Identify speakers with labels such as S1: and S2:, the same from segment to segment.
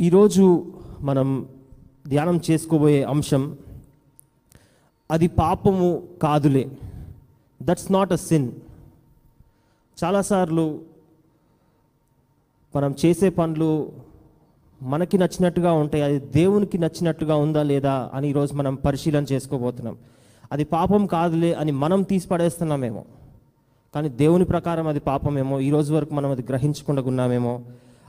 S1: ఈరోజు మనం ధ్యానం చేసుకోబోయే అంశం అది పాపము కాదులే. దట్స్ నాట్ అ సిన్ చాలాసార్లు మనం చేసే పనులు మనకి నచ్చినట్టుగా ఉంటాయి అది దేవునికి నచ్చినట్టుగా ఉందా లేదా అని ఈరోజు మనం పరిశీలన చేసుకోబోతున్నాం. అది పాపం కాదులే అని మనం తీసి పడేస్తున్నామేమో. కానీ దేవుని ప్రకారం అది పాపమేమో ఈ రోజు వరకు మనం అది గ్రహించకుండా ఉన్నామేమో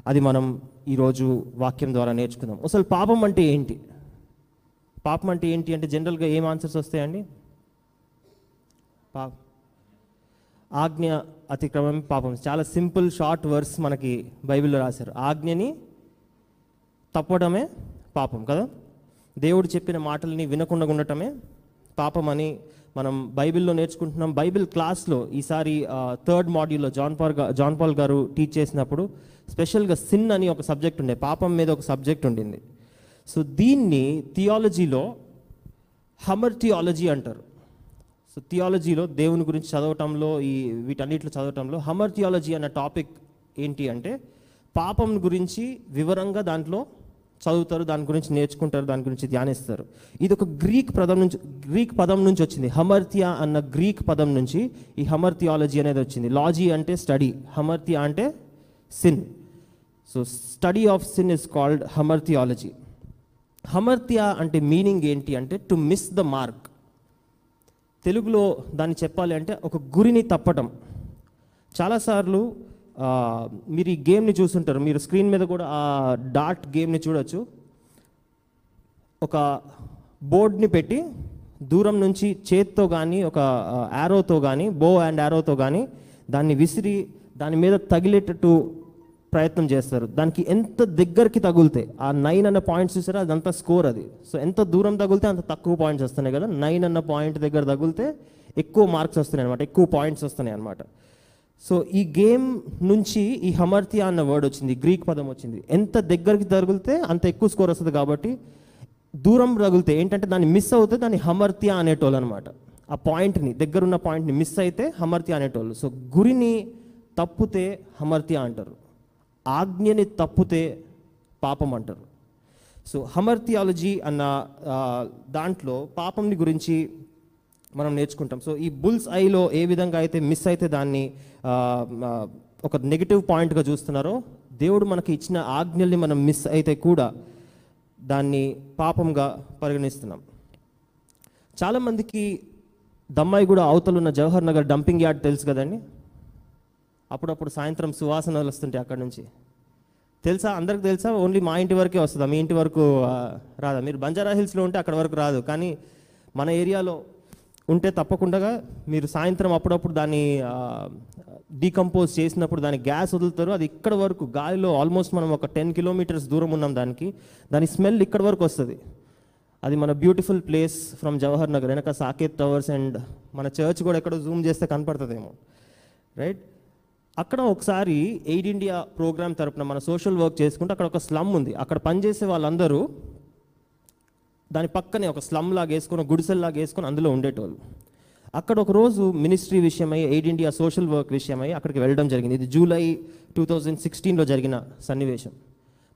S1: అది మనం ఈరోజు వాక్యం ద్వారా నేర్చుకుందాం. అసలు పాపం అంటే ఏంటి? పాపం అంటే ఏంటి అంటే జనరల్గా ఏం ఆన్సర్స్ వస్తాయండి? పాప. ఆజ్ఞ అతిక్రమం పాపం. చాలా సింపుల్ షార్ట్ వర్స్ మనకి బైబిల్లో రాశారు. ఆజ్ఞని తప్పడమే పాపం కదా? దేవుడు చెప్పిన మాటల్ని వినకుండా ఉండటమే పాపం అని మనం బైబిల్లో నేర్చుకుంటున్నాం. బైబిల్ క్లాస్లో ఈసారి థర్డ్ మాడ్యూల్లో జాన్ పాల్ జాన్ పాల్ గారు టీచ్ చేసినప్పుడు స్పెషల్గా సిన్ అని ఒక సబ్జెక్ట్ ఉండే పాపం మీద ఒక సబ్జెక్ట్ ఉండింది. సో దీన్ని థియాలజీలో హమర్ థియాలజీ అంటారు. సో థియాలజీలో దేవుని గురించి చదవటంలో ఈ వీటన్నిటిలో చదవటంలో హమర్ థియాలజీ అన్న టాపిక్ ఏంటి అంటే పాపం గురించి వివరంగా దాంట్లో చదువుతారు దాని గురించి నేర్చుకుంటారు దాని గురించి ధ్యానిస్తారు. ఇది ఒక గ్రీక్ పదం నుంచి గ్రీక్ పదం నుంచి వచ్చింది. హమర్తియా అన్న గ్రీక్ పదం నుంచి ఈ హమర్థియాలజీ అనేది వచ్చింది. లాజీ అంటే స్టడీ హమర్తియా అంటే sin so study of sin is called hamartiology hamartia అంటే మీనింగ్ ఏంటి అంటే టు మిస్ ద మార్క్ తెలుగులో దాన్ని చెప్పాలి అంటే ఒక గురిని తప్పటం. చాలాసార్లు మీరు ఈ గేమ్ని చూస్తుంటారు. మీరు స్క్రీన్ మీద కూడా ఆ డాట్ గేమ్ని చూడొచ్చు. ఒక బోర్డ్ని పెట్టి దూరం నుంచి చేత్తో కానీ ఒక యారోతో కానీ బో అండ్ యారోతో కానీ దాన్ని విసిరి దాని మీద తగిలేటట్టు ప్రయత్నం చేస్తారు. దానికి ఎంత దగ్గరికి తగులితే ఆ నైన్ అన్న పాయింట్స్ చూసారా? అదంతా స్కోర్ అది. సో ఎంత దూరం తగిలితే అంత తక్కువ పాయింట్స్ వస్తున్నాయి కదా. నైన్ అన్న పాయింట్ దగ్గర తగిలితే ఎక్కువ మార్క్స్ వస్తున్నాయి అనమాట ఎక్కువ పాయింట్స్ వస్తున్నాయి అనమాట సో ఈ గేమ్ నుంచి ఈ హమర్తియా అన్న వర్డ్ వచ్చింది గ్రీక్ పదం వచ్చింది. ఎంత దగ్గరికి తగిలితే అంత ఎక్కువ స్కోర్ వస్తుంది కాబట్టి దూరం రగిలితే ఏంటంటే దాన్ని మిస్ అవుతే దాన్ని హమర్తియా అనేటోళ్ళు అనమాట ఆ పాయింట్ని దగ్గరున్న పాయింట్ని మిస్ అయితే హమర్తియా అనేటోళ్ళు. సో గురిని తప్పితే హమర్తియా అంటారు. ఆజ్ఞని తప్పితే పాపం అంటారు. సో హమర్తియాలజీ అన్న దాంట్లో పాపంని గురించి మనం నేర్చుకుంటాం. సో ఈ బుల్స్ ఐలో ఏ విధంగా అయితే మిస్ అయితే దాన్ని ఒక నెగిటివ్ పాయింట్గా చూస్తున్నారో దేవుడు మనకి ఇచ్చిన ఆజ్ఞల్ని మనం మిస్ అయితే కూడా దాన్ని పాపంగా పరిగణిస్తున్నాం. చాలామందికి దమ్మాయి కూడా అవతలున్న జవహర్ నగర్ డంపింగ్ యార్డ్ తెలుసు కదండి? అప్పుడప్పుడు సాయంత్రం సువాసనలు వస్తుంటాయి అక్కడ నుంచి. తెలుసా? అందరికి తెలుసా? ఓన్లీ మా ఇంటి వరకే వస్తుందా? మీ ఇంటి వరకు రాదా? మీరు బంజారా హిల్స్లో ఉంటే అక్కడ వరకు రాదు. కానీ మన ఏరియాలో ఉంటే తప్పకుండా మీరు సాయంత్రం అప్పుడప్పుడు దాన్ని డీకంపోజ్ చేసినప్పుడు దాని గ్యాస్ వదులుతారు. అది ఇక్కడ వరకు గాలిలో ఆల్మోస్ట్ మనం ఒక టెన్ కిలోమీటర్స్ దూరం ఉన్నాం దానికి. దాని స్మెల్ ఇక్కడ వరకు వస్తుంది. అది మన beautiful place from Jawahar Nagar. వెనక సాకేత్ టవర్స్ అండ్ మన చర్చ్ కూడా ఎక్కడో జూమ్ చేస్తే కనపడుతుందేమో. రైట్? అక్కడ ఒకసారి ఎయిడ్ ఇండియా ప్రోగ్రామ్ తరపున మన సోషల్ వర్క్ చేసుకుంటే అక్కడ ఒక స్లమ్ ఉంది. అక్కడ పనిచేసే వాళ్ళందరూ దాని పక్కనే ఒక స్లమ్ లాగా వేసుకొని గుడిసెల్లాగా వేసుకొని అందులో ఉండేటోళ్ళు. అక్కడ ఒక రోజు మినిస్ట్రీ విషయమై ఎయిడ్ ఇండియా సోషల్ వర్క్ విషయమై అక్కడికి వెళ్ళడం జరిగింది. ఇది జూలై టూ థౌజండ్ సిక్స్టీన్లో జరిగిన సన్నివేశం.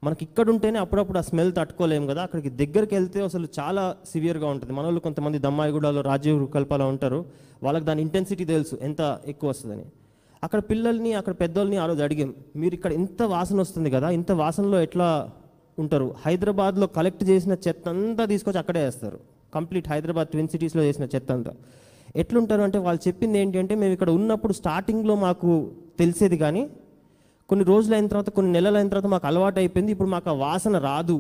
S1: మనకి ఇక్కడ ఉంటేనే అప్పుడప్పుడు ఆ స్మెల్ తట్టుకోలేము కదా. అక్కడికి దగ్గరికి వెళ్తే అసలు చాలా సివియర్గా ఉంటుంది. మన వాళ్ళు కొంతమంది దమ్మాయిగూడలో రాజీవ్ కల్పాలో ఉంటారు. వాళ్ళకి దాని ఇంటెన్సిటీ తెలుసు ఎంత ఎక్కువ వస్తుందని. అక్కడ పిల్లల్ని అక్కడ పెద్దోళ్ళని ఆ రోజు అడిగాం. మీరు ఇక్కడ ఇంత వాసన వస్తుంది కదా. ఇంత వాసనలో ఎట్లా ఉంటారు. హైదరాబాద్లో కలెక్ట్ చేసిన చెత్త అంతా తీసుకొచ్చి అక్కడే వేస్తారు. కంప్లీట్ హైదరాబాద్ ట్విన్ సిటీస్లో చేసిన చెత్త అంతా. ఎట్లుంటారు అంటే వాళ్ళు చెప్పింది ఏంటి అంటే మేము ఇక్కడ ఉన్నప్పుడు స్టార్టింగ్లో మాకు తెలిసేది కానీ కొన్ని రోజులు అయిన తర్వాత కొన్ని నెలలు అయిన తర్వాత మాకు అలవాటు అయిపోయింది. ఇప్పుడు మాకు ఆ వాసన రాదు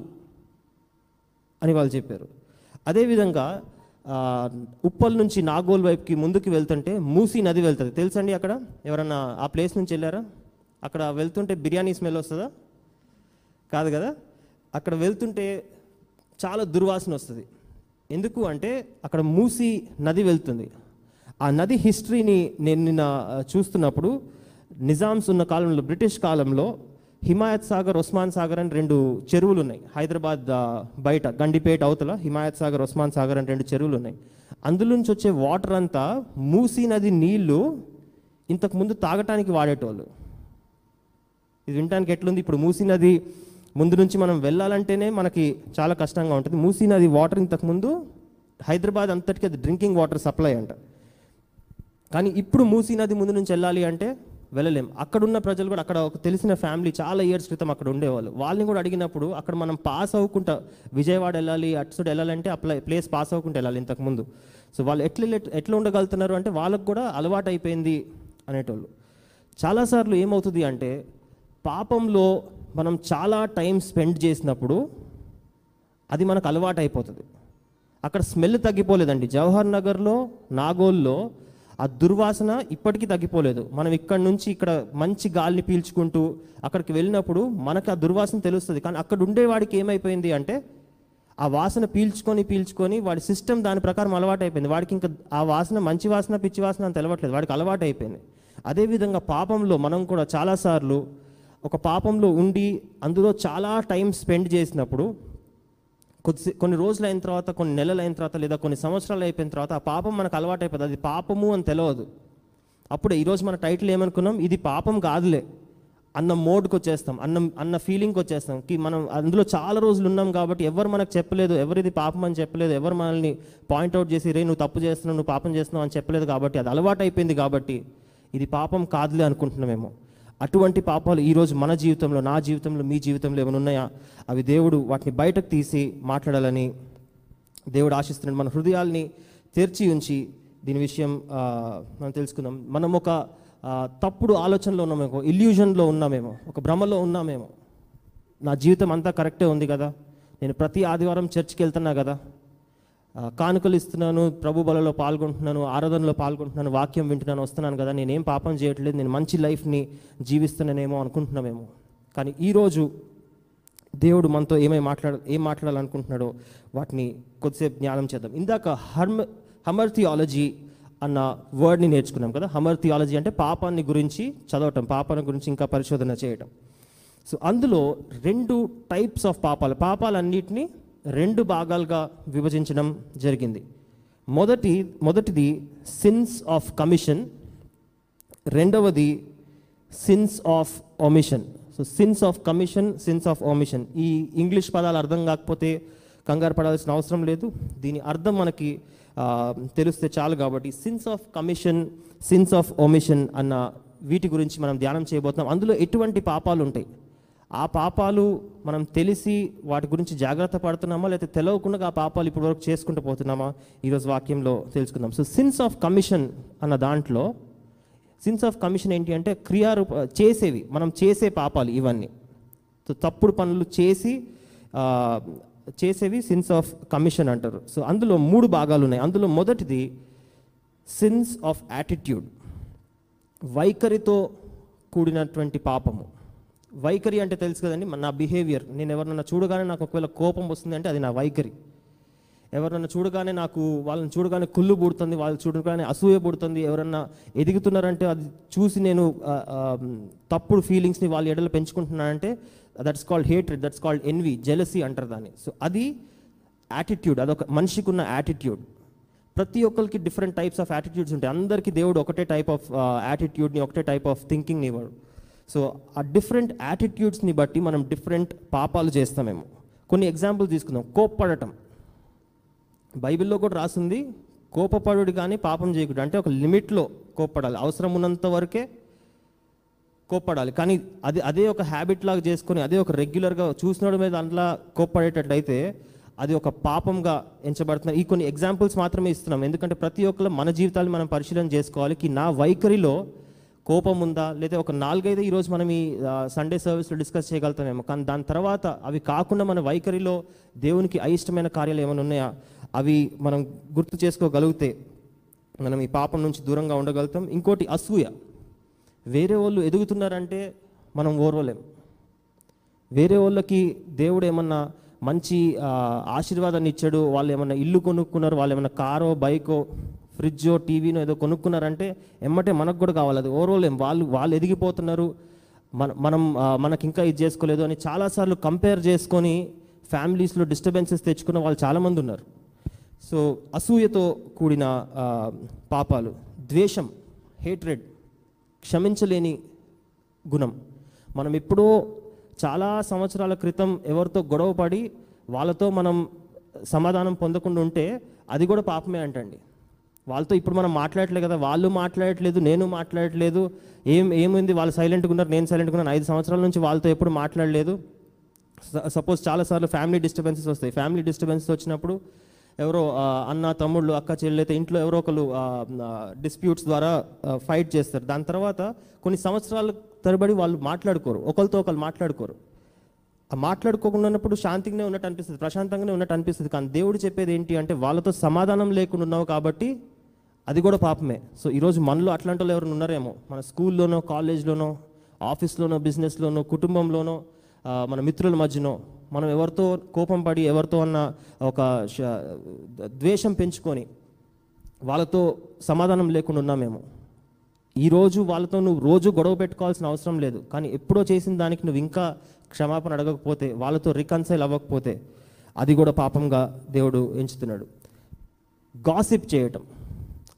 S1: అని వాళ్ళు చెప్పారు. అదేవిధంగా ఉప్పల్ నుంచి నాగోల్ వైపుకి ముందుకు వెళ్తుంటే మూసీ నది వెళ్తుంది. తెలుసండి అక్కడ? ఎవరన్నా ఆ ప్లేస్ నుంచి వెళ్ళారా? అక్కడ వెళ్తుంటే బిర్యానీ స్మెల్ వస్తుందా? కాదు కదా? అక్కడ వెళ్తుంటే చాలా దుర్వాసన వస్తుంది. ఎందుకు అంటే అక్కడ మూసి నది వెళ్తుంది. ఆ నది హిస్టరీని నేను నిన్న చూస్తున్నప్పుడు నిజామ్స్ ఉన్న కాలంలో బ్రిటిష్ కాలంలో హిమాయత్ సాగర్ ఉస్మాన్ సాగర్ అని రెండు చెరువులు ఉన్నాయి హైదరాబాద్ బయట గండిపేట అవతల హిమాయత్ సాగర్ ఉస్మాన్ సాగర్ అని రెండు చెరువులు ఉన్నాయి అందులో నుంచి వచ్చే వాటర్ అంతా మూసీ నది నీళ్ళు ఇంతకు ముందు తాగటానికి వాడేటోళ్ళు. ఇది వినటానికి ఎట్లుంది? ఇప్పుడు మూసీ నది ముందు నుంచి మనం వెళ్ళాలంటేనే మనకి చాలా కష్టంగా ఉంటుంది. మూసీ నది వాటర్ ఇంతకుముందు హైదరాబాద్ అంతటికి అది డ్రింకింగ్ వాటర్ సప్లై అంట. కానీ ఇప్పుడు మూసీ నది ముందు నుంచి వెళ్ళాలి అంటే వెళ్ళలేం. అక్కడున్న ప్రజలు కూడా అక్కడ ఒక తెలిసిన ఫ్యామిలీ చాలా ఇయర్స్ క్రితం అక్కడ ఉండేవాళ్ళు. వాళ్ళని కూడా అడిగినప్పుడు అక్కడ మనం పాస్ అవ్వకుండా విజయవాడ వెళ్ళాలి అటు సైడ్ వెళ్ళాలంటే ఆ ప్లేస్ పాస్ అవ్వకుండా వెళ్ళాలి ఇంతకుముందు సో వాళ్ళు ఎట్లా ఎట్లా ఉండగలుగుతున్నారు అంటే వాళ్ళకు కూడా అలవాటు అయిపోయింది అనేటోళ్ళు చాలాసార్లు ఏమవుతుంది అంటే పాపంలో మనం చాలా టైం స్పెండ్ చేసినప్పుడు అది మనకు అలవాటు అయిపోతుంది. అక్కడ స్మెల్ తగ్గిపోలేదండి. జవహర్ నగర్లో నాగోల్లో ఆ దుర్వాసన ఇప్పటికీ తగ్గిపోలేదు. మనం ఇక్కడ నుంచి ఇక్కడ మంచి గాలిని పీల్చుకుంటూ అక్కడికి వెళ్ళినప్పుడు మనకు ఆ దుర్వాసన తెలుస్తుంది. కానీ అక్కడ ఉండేవాడికి ఏమైపోయింది అంటే ఆ వాసన పీల్చుకొని పీల్చుకొని వాడి సిస్టమ్ దాని ప్రకారం అలవాటు అయిపోయింది. వాడికి ఇంకా ఆ వాసన మంచి వాసన పిచ్చి వాసన అని తెలవట్లేదు. వాడికి అలవాటు అయిపోయింది. అదేవిధంగా పాపంలో మనం కూడా చాలాసార్లు ఒక పాపంలో ఉండి అందులో చాలా టైం స్పెండ్ చేసినప్పుడు కొద్ది కొన్ని రోజులు అయిన తర్వాత కొన్ని నెలలు అయిన తర్వాత లేదా కొన్ని సంవత్సరాలు అయిపోయిన తర్వాత ఆ పాపం మనకు అలవాటు అయిపోతుంది అది పాపము అని తెలియదు అప్పుడు ఈరోజు మన టైటిల్ ఏమనుకున్నాం? ఇది పాపం కాదులే అన్న మోడ్కి వచ్చేస్తాం. అన్న అన్న ఫీలింగ్కి వచ్చేస్తాం. కి మనం అందులో చాలా రోజులు ఉన్నాం కాబట్టి ఎవరు మనకు చెప్పలేదు ఎవరు ఇది పాపం అని చెప్పలేదు ఎవరు మనల్ని పాయింట్అవుట్ చేసి రే నువ్వు తప్పు చేస్తున్నావు నువ్వు పాపం చేస్తున్నావు అని చెప్పలేదు కాబట్టి అది అలవాటు అయిపోయింది కాబట్టి ఇది పాపం కాదులే అనుకుంటున్నామేమో. అటువంటి పాపాలు ఈరోజు మన జీవితంలో నా జీవితంలో మీ జీవితంలో ఏమైనా ఉన్నాయా? అవి దేవుడు వాటిని బయటకు తీసి మాట్లాడాలని దేవుడు ఆశిస్తున్నాడు. మన హృదయాల్ని తెరిచి ఉంచి దీని విషయం మనం తెలుసుకుందాం. మనం ఒక తప్పుడు ఆలోచనలో ఉన్నామేమో ఇల్యూజన్లో ఉన్నామేమో ఒక భ్రమలో ఉన్నామేమో నా జీవితం అంతా కరెక్టే ఉంది కదా? నేను ప్రతి ఆదివారం చర్చ్కి వెళ్తున్నా కదా? కానుకలు ఇస్తున్నాను ప్రభు బలలో పాల్గొంటున్నాను ఆరాధనలో పాల్గొంటున్నాను వాక్యం వింటున్నాను వస్తున్నాను కదా నేనేం పాపం చేయట్లేదు నేను మంచి లైఫ్ని జీవిస్తున్నానేమో అనుకుంటున్నామేమో. కానీ ఈరోజు దేవుడు మనతో ఏమై మాట్లాడ ఏం మాట్లాడాలనుకుంటున్నాడో వాటిని కొద్దిసేపు జ్ఞానం చేద్దాం. ఇందాక హర్మ హమర్ థియాలజీ అన్న వర్డ్ని నేర్చుకున్నాం కదా హమర్ థియాలజీ అంటే పాపాన్ని గురించి చదవటం పాపాన్ని గురించి ఇంకా పరిశోధన చేయటం. సో అందులో రెండు టైప్స్ ఆఫ్ పాపాలు పాపాలన్నిటినీ రెండు భాగాలుగా విభజించడం జరిగింది. మొదటి మొదటిది సిన్స్ ఆఫ్ కమిషన్ రెండవది sins of omission so sins of commission sins of omission ఈ ఇంగ్లీష్ పదాలు అర్థం కాకపోతే కంగారు పడాల్సిన అవసరం లేదు. దీని అర్థం మనకి తెలిస్తే చాలు కాబట్టి sins of commission sins of omission అన్న వీటి గురించి మనం ధ్యానం చేయబోతున్నాం. అందులో ఎటువంటి పాపాలు ఉంటాయి ఆ పాపాలు మనం తెలిసి వాటి గురించి జాగ్రత్త పడుతున్నామా లేకపోతే తెలవకుండా ఆ పాపాలు ఇప్పటి వరకు చేసుకుంటూ పోతున్నామా? ఈరోజు వాక్యంలో తెలుసుకుందాం. సో సిన్స్ ఆఫ్ కమిషన్ అన్న దాంట్లో సిన్స్ ఆఫ్ కమిషన్ ఏంటి అంటే క్రియారూప చేసేవి మనం చేసే పాపాలు ఇవన్నీ. సో తప్పుడు పనులు చేసి చేసేవి సిన్స్ ఆఫ్ కమిషన్ అంటారు. సో అందులో మూడు భాగాలు ఉన్నాయి. అందులో మొదటిది సిన్స్ ఆఫ్ యాటిట్యూడ్ వైఖరితో కూడినటువంటి పాపము. వైఖరి అంటే తెలుసు కదండి మన- నా బిహేవియర్ నేను ఎవరినన్నా చూడగానే నాకు ఒకవేళ కోపం వస్తుంది అంటే అది నా వైఖరి. ఎవరన్నా చూడగానే నాకు వాళ్ళని చూడగానే కుళ్ళు పుడుతుంది వాళ్ళు చూడగానే అసూయ పుడుతుంది. ఎవరన్నా ఎదుగుతున్నారంటే అది చూసి నేను తప్పుడు ఫీలింగ్స్ని వాళ్ళ ఎడలు పెంచుకుంటున్నానంటే that's called hatred that's called envy jealousy అంటారు దాన్ని. సో అది యాటిట్యూడ్ అదొక మనిషికి ఉన్న యాటిట్యూడ్ ప్రతి ఒక్కరికి డిఫరెంట్ టైప్స్ ఆఫ్ యాటిట్యూడ్స్ ఉంటాయి. అందరికీ దేవుడు ఒకటే టైప్ ఆఫ్ యాటిట్యూడ్ని ఒకటే టైప్ ఆఫ్ థింకింగ్ని ఇవ్వడు. సో ఆ డిఫరెంట్ యాటిట్యూడ్స్ని బట్టి మనం డిఫరెంట్ పాపాలు చేస్తామేమో. కొన్ని ఎగ్జాంపుల్ తీసుకుందాం. కోప్పడటం. బైబిల్లో కూడా రాసింది కోపపడుడు కానీ పాపం చేయకూడదు. అంటే ఒక లిమిట్లో కోప్పడాలి. అవసరం ఉన్నంత వరకే కోప్పడాలి. కానీ అది అదే ఒక హ్యాబిట్ లాగా చేసుకొని అదే ఒక రెగ్యులర్గా చూసినోడి మీద అందులో కోప్పడేటట్లయితే అది ఒక పాపంగా ఎంచబడుతుంది ఈ కొన్ని ఎగ్జాంపుల్స్ మాత్రమే ఇస్తున్నాం. ఎందుకంటే ప్రతి ఒక్కరు మన జీవితాలు మనం పరిశీలన చేసుకోవాలి. నా వైఖరిలో కోపం ఉందా లేదా ఒక నాలుగైదు ఈరోజు మనం ఈ సండే సర్వీస్లో డిస్కస్ చేయగలుగుతామేమో. కానీ దాని తర్వాత అవి కాకుండా మన వైఖరిలో దేవునికి అయిష్టమైన కార్యాలు ఏమైనా ఉన్నాయా? అవి మనం గుర్తు చేసుకోగలిగితే మనం ఈ పాపం నుంచి దూరంగా ఉండగలుగుతాం. ఇంకోటి అసూయ. వేరే వాళ్ళు ఎదుగుతున్నారంటే మనం ఓర్వలేం. వేరే వాళ్ళకి దేవుడు ఏమన్నా మంచి ఆశీర్వాదాన్ని ఇచ్చాడు వాళ్ళు ఏమన్నా ఇల్లు కొనుక్కున్నారు వాళ్ళు ఏమన్నా కారో బైకో ఫ్రిడ్జో టీవీనో ఏదో కొనుక్కున్నారంటే ఎమ్మటే మనకు కూడా కావాలి. అది ఓర్వలేం వాళ్ళు వాళ్ళు ఎదిగిపోతున్నారు. మన మనం మనకి ఇంకా ఇది చేసుకోలేదు అని చాలాసార్లు కంపేర్ చేసుకొని ఫ్యామిలీస్లో డిస్టర్బెన్సెస్ తెచ్చుకున్న వాళ్ళు చాలామంది ఉన్నారు. సో అసూయతో కూడిన పాపాలు ద్వేషం హేట్రెడ్ క్షమించలేని గుణం. మనం ఎప్పుడో చాలా సంవత్సరాల క్రితం ఎవరితో గొడవ పడి వాళ్ళతో మనం సమాధానం పొందకుండా ఉంటే అది కూడా పాపమే అంటండి. వాళ్ళతో ఇప్పుడు మనం మాట్లాడట్లేదు కదా వాళ్ళు మాట్లాడట్లేదు నేను మాట్లాడట్లేదు ఏం ఏమైంది వాళ్ళు సైలెంట్గా ఉన్నారు నేను సైలెంట్గా ఉన్నాను ఐదు సంవత్సరాల నుంచి వాళ్ళతో ఎప్పుడు మాట్లాడలేదు. సపోజ్ చాలాసార్లు ఫ్యామిలీ డిస్టర్బెన్సెస్ వస్తాయి. ఫ్యామిలీ డిస్టర్బెన్సెస్ వచ్చినప్పుడు ఎవరో అన్న తమ్ముళ్ళు అక్క చెల్లెలైతే ఇంట్లో ఎవరో ఒకరు డిస్ప్యూట్స్ ద్వారా ఫైట్ చేస్తారు. దాని తర్వాత కొన్ని సంవత్సరాల తరబడి వాళ్ళు మాట్లాడుకోరు. ఒకరితో ఒకరు మాట్లాడుకోరు. మాట్లాడుకోకుండా ఉన్నప్పుడు శాంతిగానే ఉన్నట్టు అనిపిస్తుంది ప్రశాంతంగానే ఉన్నట్టు అనిపిస్తుంది. కానీ దేవుడు చెప్పేది ఏంటి అంటే వాళ్ళతో సమాధానం లేకుండా ఉన్నావు కాబట్టి అది కూడా పాపమే. సో ఈరోజు మనలో అట్లాంటి వాళ్ళు ఎవరైనా ఉన్నారేమో? మన స్కూల్లోనో కాలేజ్లోనో ఆఫీస్లోనో బిజినెస్లోనో కుటుంబంలోనో మన మిత్రుల మధ్యనో మనం ఎవరితో కోపం పడి ఎవరితో అన్న ఒక ద్వేషం పెంచుకొని వాళ్ళతో సమాధానం లేకుండా ఉన్నామేమో? ఈరోజు వాళ్ళతో నువ్వు రోజు గొడవ పెట్టుకోవాల్సిన అవసరం లేదు. కానీ ఎప్పుడో చేసిన దానికి నువ్వు ఇంకా క్షమాపణ అడగకపోతే వాళ్ళతో రికన్సైల్ అవ్వకపోతే అది కూడా పాపంగా దేవుడు ఎంచుతున్నాడు. గాసిప్ చేయటం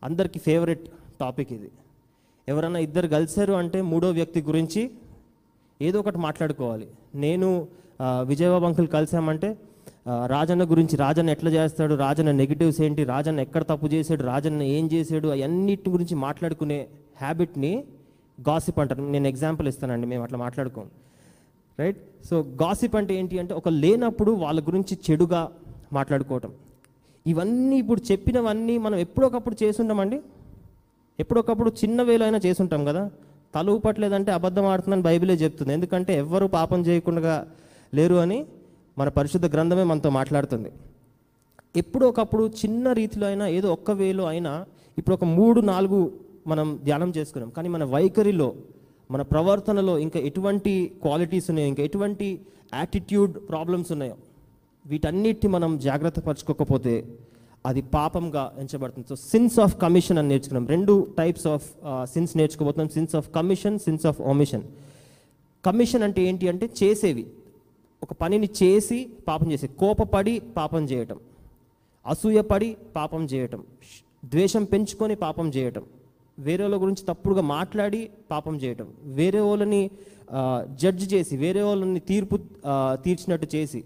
S1: అందరికీ ఫేవరెట్ టాపిక్ ఇది. ఎవరన్నా ఇద్దరు కలిశారు అంటే మూడో వ్యక్తి గురించి ఏదో ఒకటి మాట్లాడుకోవాలి. నేను విజయబాబు అంకుల్ కలిసామంటే రాజన్న గురించి రాజన్న ఎట్లా చేస్తాడు రాజన్న నెగిటివ్స్ ఏంటి రాజన్న ఎక్కడ తప్పు చేశాడు రాజన్న ఏం చేశాడు అవన్నిటి గురించి మాట్లాడుకునే హ్యాబిట్ని గాసిప్ అంటారు. నేను ఎగ్జాంపుల్ ఇస్తానండి మేము అట్లా మాట్లాడుకోం రైట్ సో గాసిప్ అంటే ఏంటి అంటే ఒక లేనప్పుడు వాళ్ళ గురించి చెడుగా మాట్లాడుకోవటం. ఇవన్నీ ఇప్పుడు చెప్పినవన్నీ మనం ఎప్పుడొకప్పుడు చేస్తుంటామండి? ఎప్పుడొకప్పుడు చిన్న వేలు అయినా చేసుంటాం కదా? తల ఊపట్లేదంటే అబద్ధం ఆడుతుందని బైబిలే చెప్తుంది. ఎందుకంటే ఎవ్వరు పాపం చేయకుండా లేరు అని మన పరిశుద్ధ గ్రంథమే మనతో మాట్లాడుతుంది. ఎప్పుడో ఒకప్పుడు చిన్న రీతిలో అయినా ఏదో ఒక్క వేలో అయినా ఇప్పుడు ఒక మూడు నాలుగు మనం ధ్యానం చేసుకున్నాం. కానీ మన వైఖరిలో మన ప్రవర్తనలో ఇంకా ఎటువంటి క్వాలిటీస్ ఉన్నాయో ఇంకా ఎటువంటి యాటిట్యూడ్ ప్రాబ్లమ్స్ ఉన్నాయో వీటన్నిటిని మనం జాగ్రత్త పరచుకోకపోతే అది పాపంగా ఎంచబడుతుంది. సో సిన్స్ ఆఫ్ కమిషన్ అని నేర్చుకున్నాం. రెండు types of sins నేర్చుకోబోతున్నాం. Sins of commission sins of omission commission అంటే ఏంటి అంటే చేసేవి. ఒక పనిని చేసి పాపం చేసే కోపపడి పాపం చేయటం. అసూయపడి పాపం చేయటం. ద్వేషం పెంచుకొని పాపం చేయటం. వేరే వాళ్ళ గురించి తప్పుడుగా మాట్లాడి పాపం చేయటం. వేరే వాళ్ళని జడ్జ్ చేసి వేరే వాళ్ళని తీర్పు తీర్చినట్టు చేసి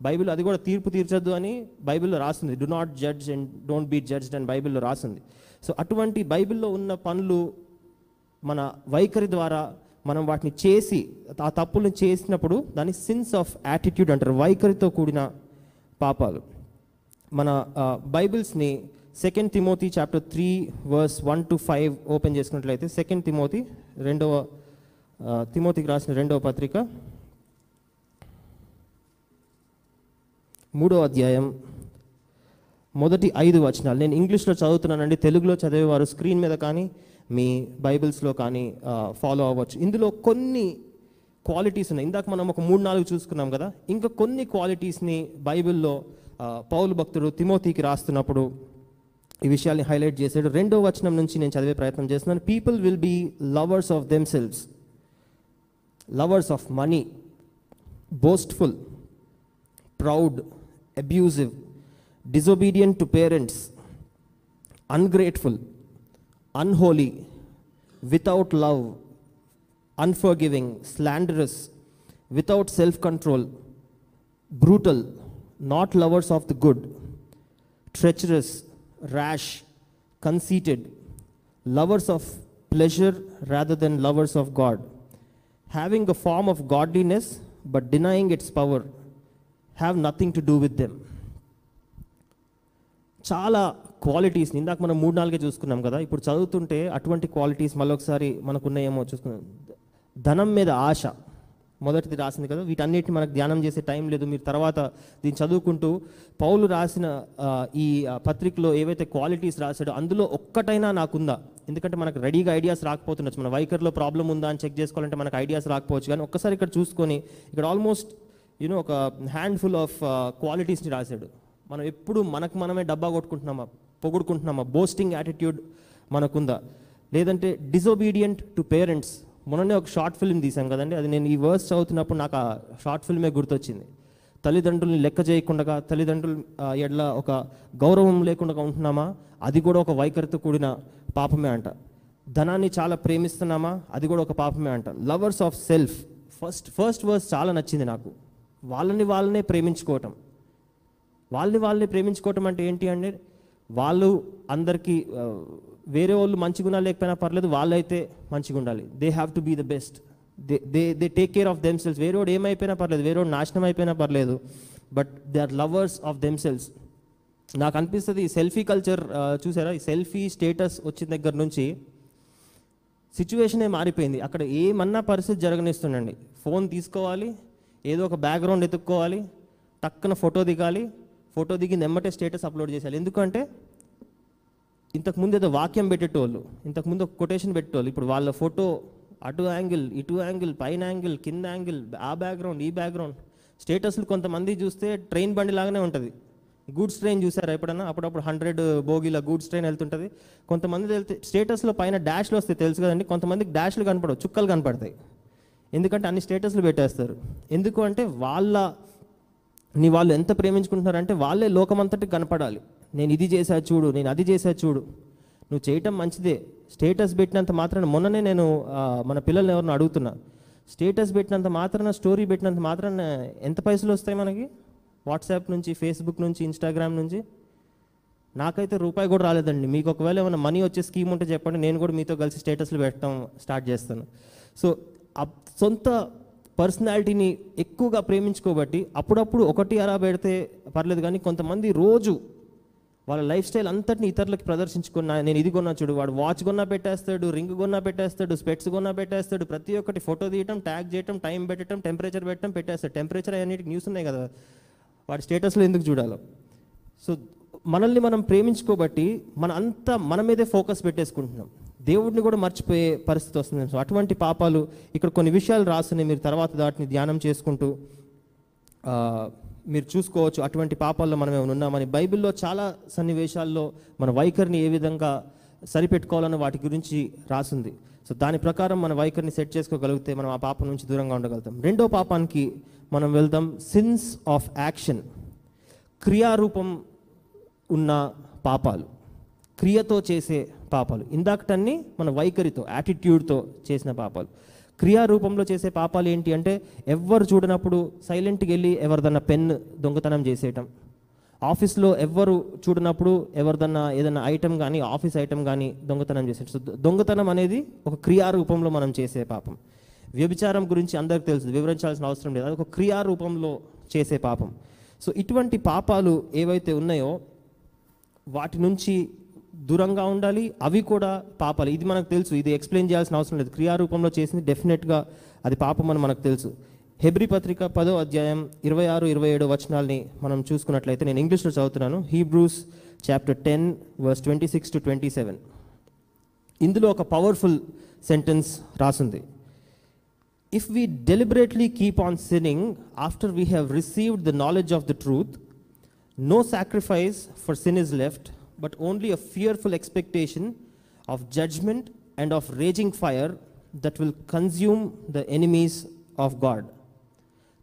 S1: బైబిల్ అది కూడా తీర్పు తీర్చొద్దు అని బైబిల్లో రాస్తుంది. Do not judge and don't be judged అని బైబిల్లో రాస్తుంది. సో అటువంటి బైబిల్లో ఉన్న పనులు మన వైఖరి ద్వారా మనం వాటిని చేసి ఆ తప్పులను చేసినప్పుడు దాన్ని సిన్స్ ఆఫ్ యాటిట్యూడ్ అంటారు. వైఖరితో కూడిన పాపాలు. మన బైబిల్స్ని second Timothy chapter three verse one to five open చేసుకున్నట్లయితే సెకండ్ తిమోతి రెండవ తిమోతికి రాసిన రెండవ పత్రిక మూడో అధ్యాయం మొదటి ఐదు వచనాలు. నేను ఇంగ్లీష్లో చదువుతున్నానండి తెలుగులో చదివేవారు స్క్రీన్ మీద కానీ మీ బైబిల్స్లో కానీ ఫాలో అవ్వచ్చు. ఇందులో కొన్ని క్వాలిటీస్ ఉన్నాయి. ఇందాక మనం ఒక మూడు నాలుగు చూసుకున్నాం కదా ఇంకా కొన్ని క్వాలిటీస్ని బైబిల్లో పౌలు భక్తుడు తిమోతికి రాస్తున్నప్పుడు ఈ విషయాల్ని హైలైట్ చేశాడు రెండో వచనం నుంచి నేను చదివే ప్రయత్నం చేస్తున్నాను people will be lovers of themselves lovers of money boastful proud, abusive, disobedient to parents, ungrateful, unholy, without love, unforgiving, slanderous, without self control, brutal, not lovers of the good, treacherous, rash conceited lovers of pleasure rather than lovers of God having a form of godliness but denying its power have nothing to do with them చాలా qualities ఇందాక మనం మూడు నాలుగే చూసుకున్నాం కదా ఇప్పుడు చదువుతుంటే అటువంటి క్వాలిటీస్ మళ్ళొకసారి మనకున్నాయేమో చూసుకున్నాం ధనం మీద ఆశ మొదటిది రాసింది కదా. వీటన్నిటిని మనకు ధ్యానం చేసే టైం లేదు. మీరు తర్వాత దీన్ని చదువుకుంటూ పౌలు రాసిన ఈ పత్రికలో ఏవైతే క్వాలిటీస్ రాశాడో అందులో ఒక్కటైనా నాకుందా? ఎందుకంటే మనకు రెడీగా ఐడియాస్ రాకపోతుండొచ్చు. మన వైఖరిలో ప్రాబ్లం ఉందా అని చెక్ చేసుకోవాలంటే మనకు ఐడియాస్ రాకపోవచ్చు. కానీ ఒక్కసారి ఇక్కడ చూసుకొని ఇక్కడ ఆల్మోస్ట్ యూనో ఒక హ్యాండ్ఫుల్ ఆఫ్ క్వాలిటీస్ని రాశాడు. మనం ఎప్పుడు మనకు మనమే డబ్బా కొట్టుకుంటున్నామా పొగుడుకుంటున్నామా? Boasting attitude మనకుందా? లేదంటే డిజొబీడియంట్ టు పేరెంట్స్ మొన్ననే ఒక షార్ట్ ఫిల్మ్ తీసాం కదండి. అది నేను ఈ వర్స్ చదువుతున్నప్పుడు నాకు ఆ షార్ట్ ఫిల్మే గుర్తొచ్చింది. తల్లిదండ్రుల్ని లెక్క చేయకుండా తల్లిదండ్రులు ఎడ్ల ఒక గౌరవం లేకుండా ఉంటున్నామా? అది కూడా ఒక వైఖరితో కూడిన పాపమే అంట. ధనాన్ని చాలా ప్రేమిస్తున్నామా? అది కూడా ఒక పాపమే అంట. Lovers of self first first verse చాలా నచ్చింది నాకు. వాళ్ళని వాళ్ళనే ప్రేమించుకోవటం. వాళ్ళని వాళ్ళని ప్రేమించుకోవటం అంటే ఏంటి అంటే వాళ్ళు అందరికీ వేరే వాళ్ళు మంచిగా ఉన్నా లేకపోయినా పర్లేదు వాళ్ళైతే మంచిగా ఉండాలి. They have to be the best they they they take care of them themselves వేరేవాడు ఏమైపోయినా పర్లేదు వేరేవాడు నాశనం అయిపోయినా పర్లేదు but they are lovers of themselves నాకు అనిపిస్తుంది ఈ సెల్ఫీ కల్చర్ చూసారా? ఈ సెల్ఫీ స్టేటస్ వచ్చిన దగ్గర నుంచి సిచ్యువేషనే మారిపోయింది. అక్కడ ఏమన్నా పరిస్థితి జరగనిస్తుండండి. ఫోన్ తీసుకోవాలి ఏదో ఒక బ్యాక్గ్రౌండ్ ఎత్తుక్కోవాలి టక్కున ఫోటో దిగాలి ఫోటో దిగి నెమ్మటే స్టేటస్ అప్లోడ్ చేసేయాలి. ఎందుకంటే ఇంతకుముందు ఏదో వాక్యం పెట్టేటోళ్ళు ఇంతకుముందు ఒక కొటేషన్ పెట్టేటోళ్ళు ఇప్పుడు వాళ్ళ ఫోటో అటు యాంగిల్ ఇటు యాంగిల్ పైన యాంగిల్ కింద యాంగిల్ ఆ బ్యాక్గ్రౌండ్ ఈ బ్యాక్గ్రౌండ్ స్టేటస్లు కొంతమంది చూస్తే ట్రైన్ బండి లాగానే ఉంటుంది. గూడ్స్ ట్రైన్ చూసారా ఎప్పుడన్నా? అప్పుడప్పుడు హండ్రెడ్ బోగీల గూడ్స్ ట్రైన్ వెళ్తుంటుంది. కొంతమంది వెళ్తే స్టేటస్లో పైన డాష్లు వస్తాయి తెలుసు కదండి. కొంతమందికి డాష్లు కనపడవు చుక్కలు కనపడతాయి. ఎందుకంటే అన్ని స్టేటస్లు పెట్టేస్తారు. ఎందుకు అంటే వాళ్ళ నీ వాళ్ళు ఎంత ప్రేమించుకుంటున్నారంటే వాళ్ళే లోకమంతటి కనపడాలి. నేను ఇది చేశా చూడు నేను అది చేశా చూడు. నువ్వు చేయటం మంచిదే. స్టేటస్ పెట్టినంత మాత్రాన మొన్ననే నేను మన పిల్లల్ని ఎవరిని అడుగుతున్నా. స్టేటస్ పెట్టినంత మాత్రాన స్టోరీ పెట్టినంత మాత్రాన ఎంత పైసలు వస్తాయి మనకి? వాట్సాప్ నుంచి ఫేస్బుక్ నుంచి ఇన్స్టాగ్రామ్ నుంచి? నాకైతే రూపాయి కూడా రాలేదండి. మీకు ఒకవేళ ఏమైనా మనీ వచ్చే స్కీమ్ ఉంటే చెప్పండి. నేను కూడా మీతో కలిసి స్టేటస్లు పెట్టడం స్టార్ట్ చేస్తాను. సో సొంత పర్సనాలిటీని ఎక్కువగా ప్రేమించుకోబట్టి అప్పుడప్పుడు ఒకటి అలా పెడితే పర్లేదు కానీ కొంతమంది రోజు వాళ్ళ లైఫ్ స్టైల్ అంతటిని ఇతరులకు ప్రదర్శించుకున్నా నేను ఇది కొన్నా చూడు వాడు వాచ్ కొన్నా పెట్టేస్తాడు రింగ్ కొన్నా పెట్టేస్తాడు స్పెట్స్ కొన్నా పెట్టేస్తాడు ప్రతి ఒక్కటి ఫోటో తీయటం ట్యాగ్ చేయటం టైం పెట్టడం టెంపరేచర్ పెట్టడం పెట్టేస్తాడు. టెంపరేచర్ అన్నిటికి న్యూస్ ఉన్నాయి కదా. వాడి స్టేటస్లో ఎందుకు చూడాలో. సో మనల్ని మనం ప్రేమించుకోబట్టి మన అంతా మన మీదే ఫోకస్ పెట్టేసుకుంటున్నాం. దేవుడిని కూడా మర్చిపోయే పరిస్థితి వస్తుంది. సో అటువంటి పాపాలు ఇక్కడ కొన్ని విషయాలు రాస్తున్నాయి మీరు తర్వాత వాటిని ధ్యానం చేసుకుంటూ మీరు చూసుకోవచ్చు అటువంటి పాపాల్లో మనం ఏమైనా ఉన్నామని బైబిల్లో చాలా సన్నివేశాల్లో మన వైఖరిని ఏ విధంగా సరిపెట్టుకోవాలని వాటి గురించి రాసింది. సో దాని ప్రకారం మన వైఖరిని సెట్ చేసుకోగలిగితే మనం ఆ పాపం నుంచి దూరంగా ఉండగలుగుతాం. రెండో పాపానికి మనం వెళ్దాం. సిన్స్ ఆఫ్ యాక్షన్ క్రియారూపం ఉన్న పాపాలు. క్రియతో చేసే పాపాలు. ఇందాకటన్ని మన వైఖరితో యాటిట్యూడ్తో చేసిన పాపాలు. క్రియారూపంలో చేసే పాపాలు ఏంటి అంటే ఎవ్వరు చూడనప్పుడు సైలెంట్కి వెళ్ళి ఎవరిదన్నా పెన్ దొంగతనం చేసేయటం. ఆఫీస్లో ఎవ్వరు చూడనప్పుడు ఎవరిదన్నా ఏదైనా ఐటమ్ కానీ ఆఫీస్ ఐటమ్ కానీ దొంగతనం చేసేట సో దొంగతనం అనేది ఒక క్రియారూపంలో మనం చేసే పాపం. వ్యభిచారం గురించి అందరికి తెలుసు వివరించాల్సిన అవసరం లేదు. అది ఒక క్రియారూపంలో చేసే పాపం. సో ఇటువంటి పాపాలు ఏవైతే ఉన్నాయో వాటి నుంచి దూరంగా ఉండాలి. అవి కూడా పాపాలు. ఇది మనకు తెలుసు. ఇది ఎక్స్ప్లెయిన్ చేయాల్సిన అవసరం లేదు. క్రియారూపంలో చేసింది డెఫినెట్గా అది పాపం అని మనకు తెలుసు. హెబ్రి పత్రిక పదో అధ్యాయం ఇరవై ఆరు ఇరవై ఏడు వచనాల్ని మనం చూసుకున్నట్లయితే నేను ఇంగ్లీష్లో చదువుతున్నాను. Hebrews chapter ten verse twenty six to twenty seven. ఇందులో ఒక పవర్ఫుల్ సెంటెన్స్ రాసింది. If we deliberately keep on sinning after we have received the knowledge of the truth no sacrifice for sin is left but only a fearful expectation of judgment and of raging fire that will consume the enemies of God.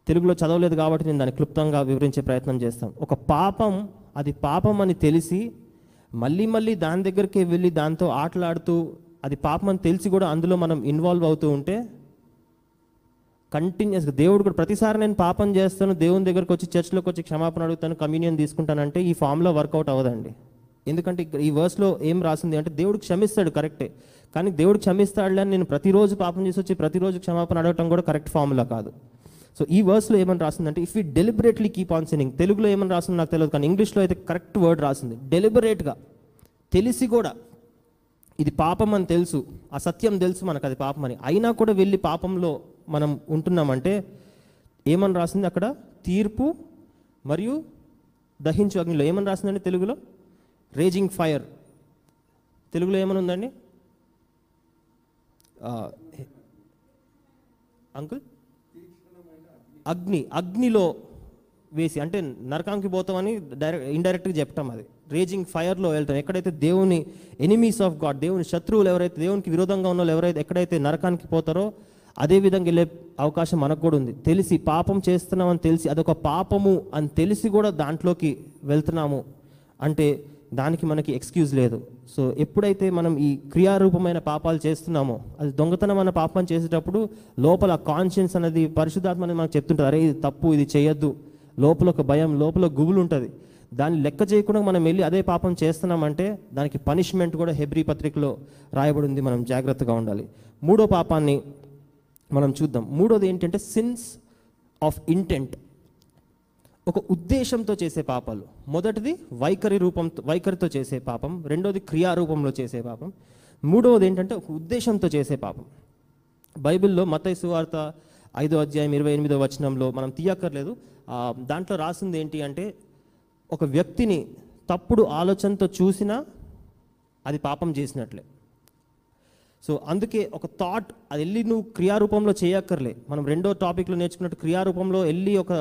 S1: తెలుగులో చదవలేదు కాబట్టి నేను దాన్ని క్లుప్తంగా వివరించే ప్రయత్నం చేస్తాను ఒక పాపం అది పాపం అని తెలిసి మళ్ళీ మళ్ళీ దాని దగ్గరికి వెళ్ళి దాంతో ఆటలాడుతూ అది పాపం అని తెలిసి కూడా అందులో మనం ఇన్వాల్వ్ అవుతూ ఉంటే కంటిన్యూస్గా దేవుడు కూడా ప్రతిసారి నేను పాపం చేస్తాను దేవుని దగ్గరకు వచ్చి చర్చ్లోకి వచ్చి క్షమాపణ అడుగుతాను కమ్యూనియన్ తీసుకుంటానంటే ఈ ఫామ్లో వర్కౌట్ అవ్వదండి ఎందుకంటే ఈ వర్స్లో ఏం రాసింది అంటే దేవుడు క్షమిస్తాడు కరెక్టే. కానీ దేవుడు క్షమిస్తాడులే అని నేను ప్రతిరోజు పాపం చేసి వచ్చి ప్రతిరోజు క్షమాపణ అడగటం కూడా కరెక్ట్ ఫార్ములా కాదు. సో ఈ వర్స్లో ఏమని రాసిందంటే if you deliberately keep on sinning తెలుగులో ఏమని రాసింది నాకు తెలియదు కానీ ఇంగ్లీష్లో అయితే కరెక్ట్ వర్డ్ రాసింది. డెలిబరేట్గా తెలిసి కూడా ఇది పాపం అని తెలుసు ఆ సత్యం తెలుసు మనకు అది పాపం అని. అయినా కూడా వెళ్ళి పాపంలో మనం ఉంటున్నామంటే ఏమని రాసింది అక్కడ? తీర్పు మరియు దహించు అగ్నిలో. ఏమని రాసిందండి తెలుగులో? రేజింగ్ ఫైర్ తెలుగులో ఏమనుందండి? అంకుల్? అగ్ని అగ్నిలో వేసి అంటే నరకానికి పోతామని డైరెక్ట్ ఇండైరెక్ట్గా చెప్పటం అది. రేజింగ్ ఫైర్లో వెళ్తాం. ఎక్కడైతే దేవుని ఎనిమీస్ ఆఫ్ గాడ్ దేవుని శత్రువులు ఎవరైతే దేవునికి విరోధంగా ఉన్న వాళ్ళు ఎవరైతే ఎక్కడైతే నరకానికి పోతారో అదే విధంగా వెళ్ళే అవకాశం మనకు కూడా ఉంది. తెలిసి పాపం చేస్తున్నామని తెలిసి అదొక పాపము అని తెలిసి కూడా దాంట్లోకి వెళ్తున్నాము. అంటే దానికి మనకి ఎక్స్క్యూజ్ లేదు. సో ఎప్పుడైతే మనం ఈ క్రియారూపమైన పాపాలు చేస్తున్నామో అది దొంగతనం అన్న పాపం చేసేటప్పుడు లోపల కాన్షియన్స్ అనేది పరిశుద్ధాత్మ అనేది మనకు చెప్తుంటుంది. అరే ఇది తప్పు ఇది చేయొద్దు. లోపల ఒక భయం లోపల గుబులు ఉంటుంది. దాన్ని లెక్క చేయకుండా మనం వెళ్ళి అదే పాపం చేస్తున్నామంటే దానికి పనిష్మెంట్ కూడా హెబ్రీ పత్రికలో రాయబడి ఉంది మనం జాగ్రత్తగా ఉండాలి. మూడో పాపాన్ని మనం చూద్దాం. మూడోది ఏంటంటే సిన్స్ ఆఫ్ ఇంటెంట్ ఒక ఉద్దేశంతో చేసే పాపాలు. మొదటిది వైఖరి రూపంతో వైఖరితో చేసే పాపం. రెండోది క్రియారూపంలో చేసే పాపం. మూడవది ఏంటంటే ఒక ఉద్దేశంతో చేసే పాపం. బైబిల్లో మతై సువార్త ఐదో అధ్యాయం ఇరవై ఎనిమిదో వచనంలో మనం తీయక్కర్లేదు. దాంట్లో రాసింది ఏంటి అంటే ఒక వ్యక్తిని తప్పుడు ఆలోచనతో చూసినా అది పాపం చేసినట్లే. సో అందుకే ఒక థాట్ అది వెళ్ళి నువ్వు క్రియారూపంలో చేయక్కర్లే. మనం రెండో టాపిక్లో నేర్చుకున్నట్టు క్రియారూపంలో వెళ్ళి ఒక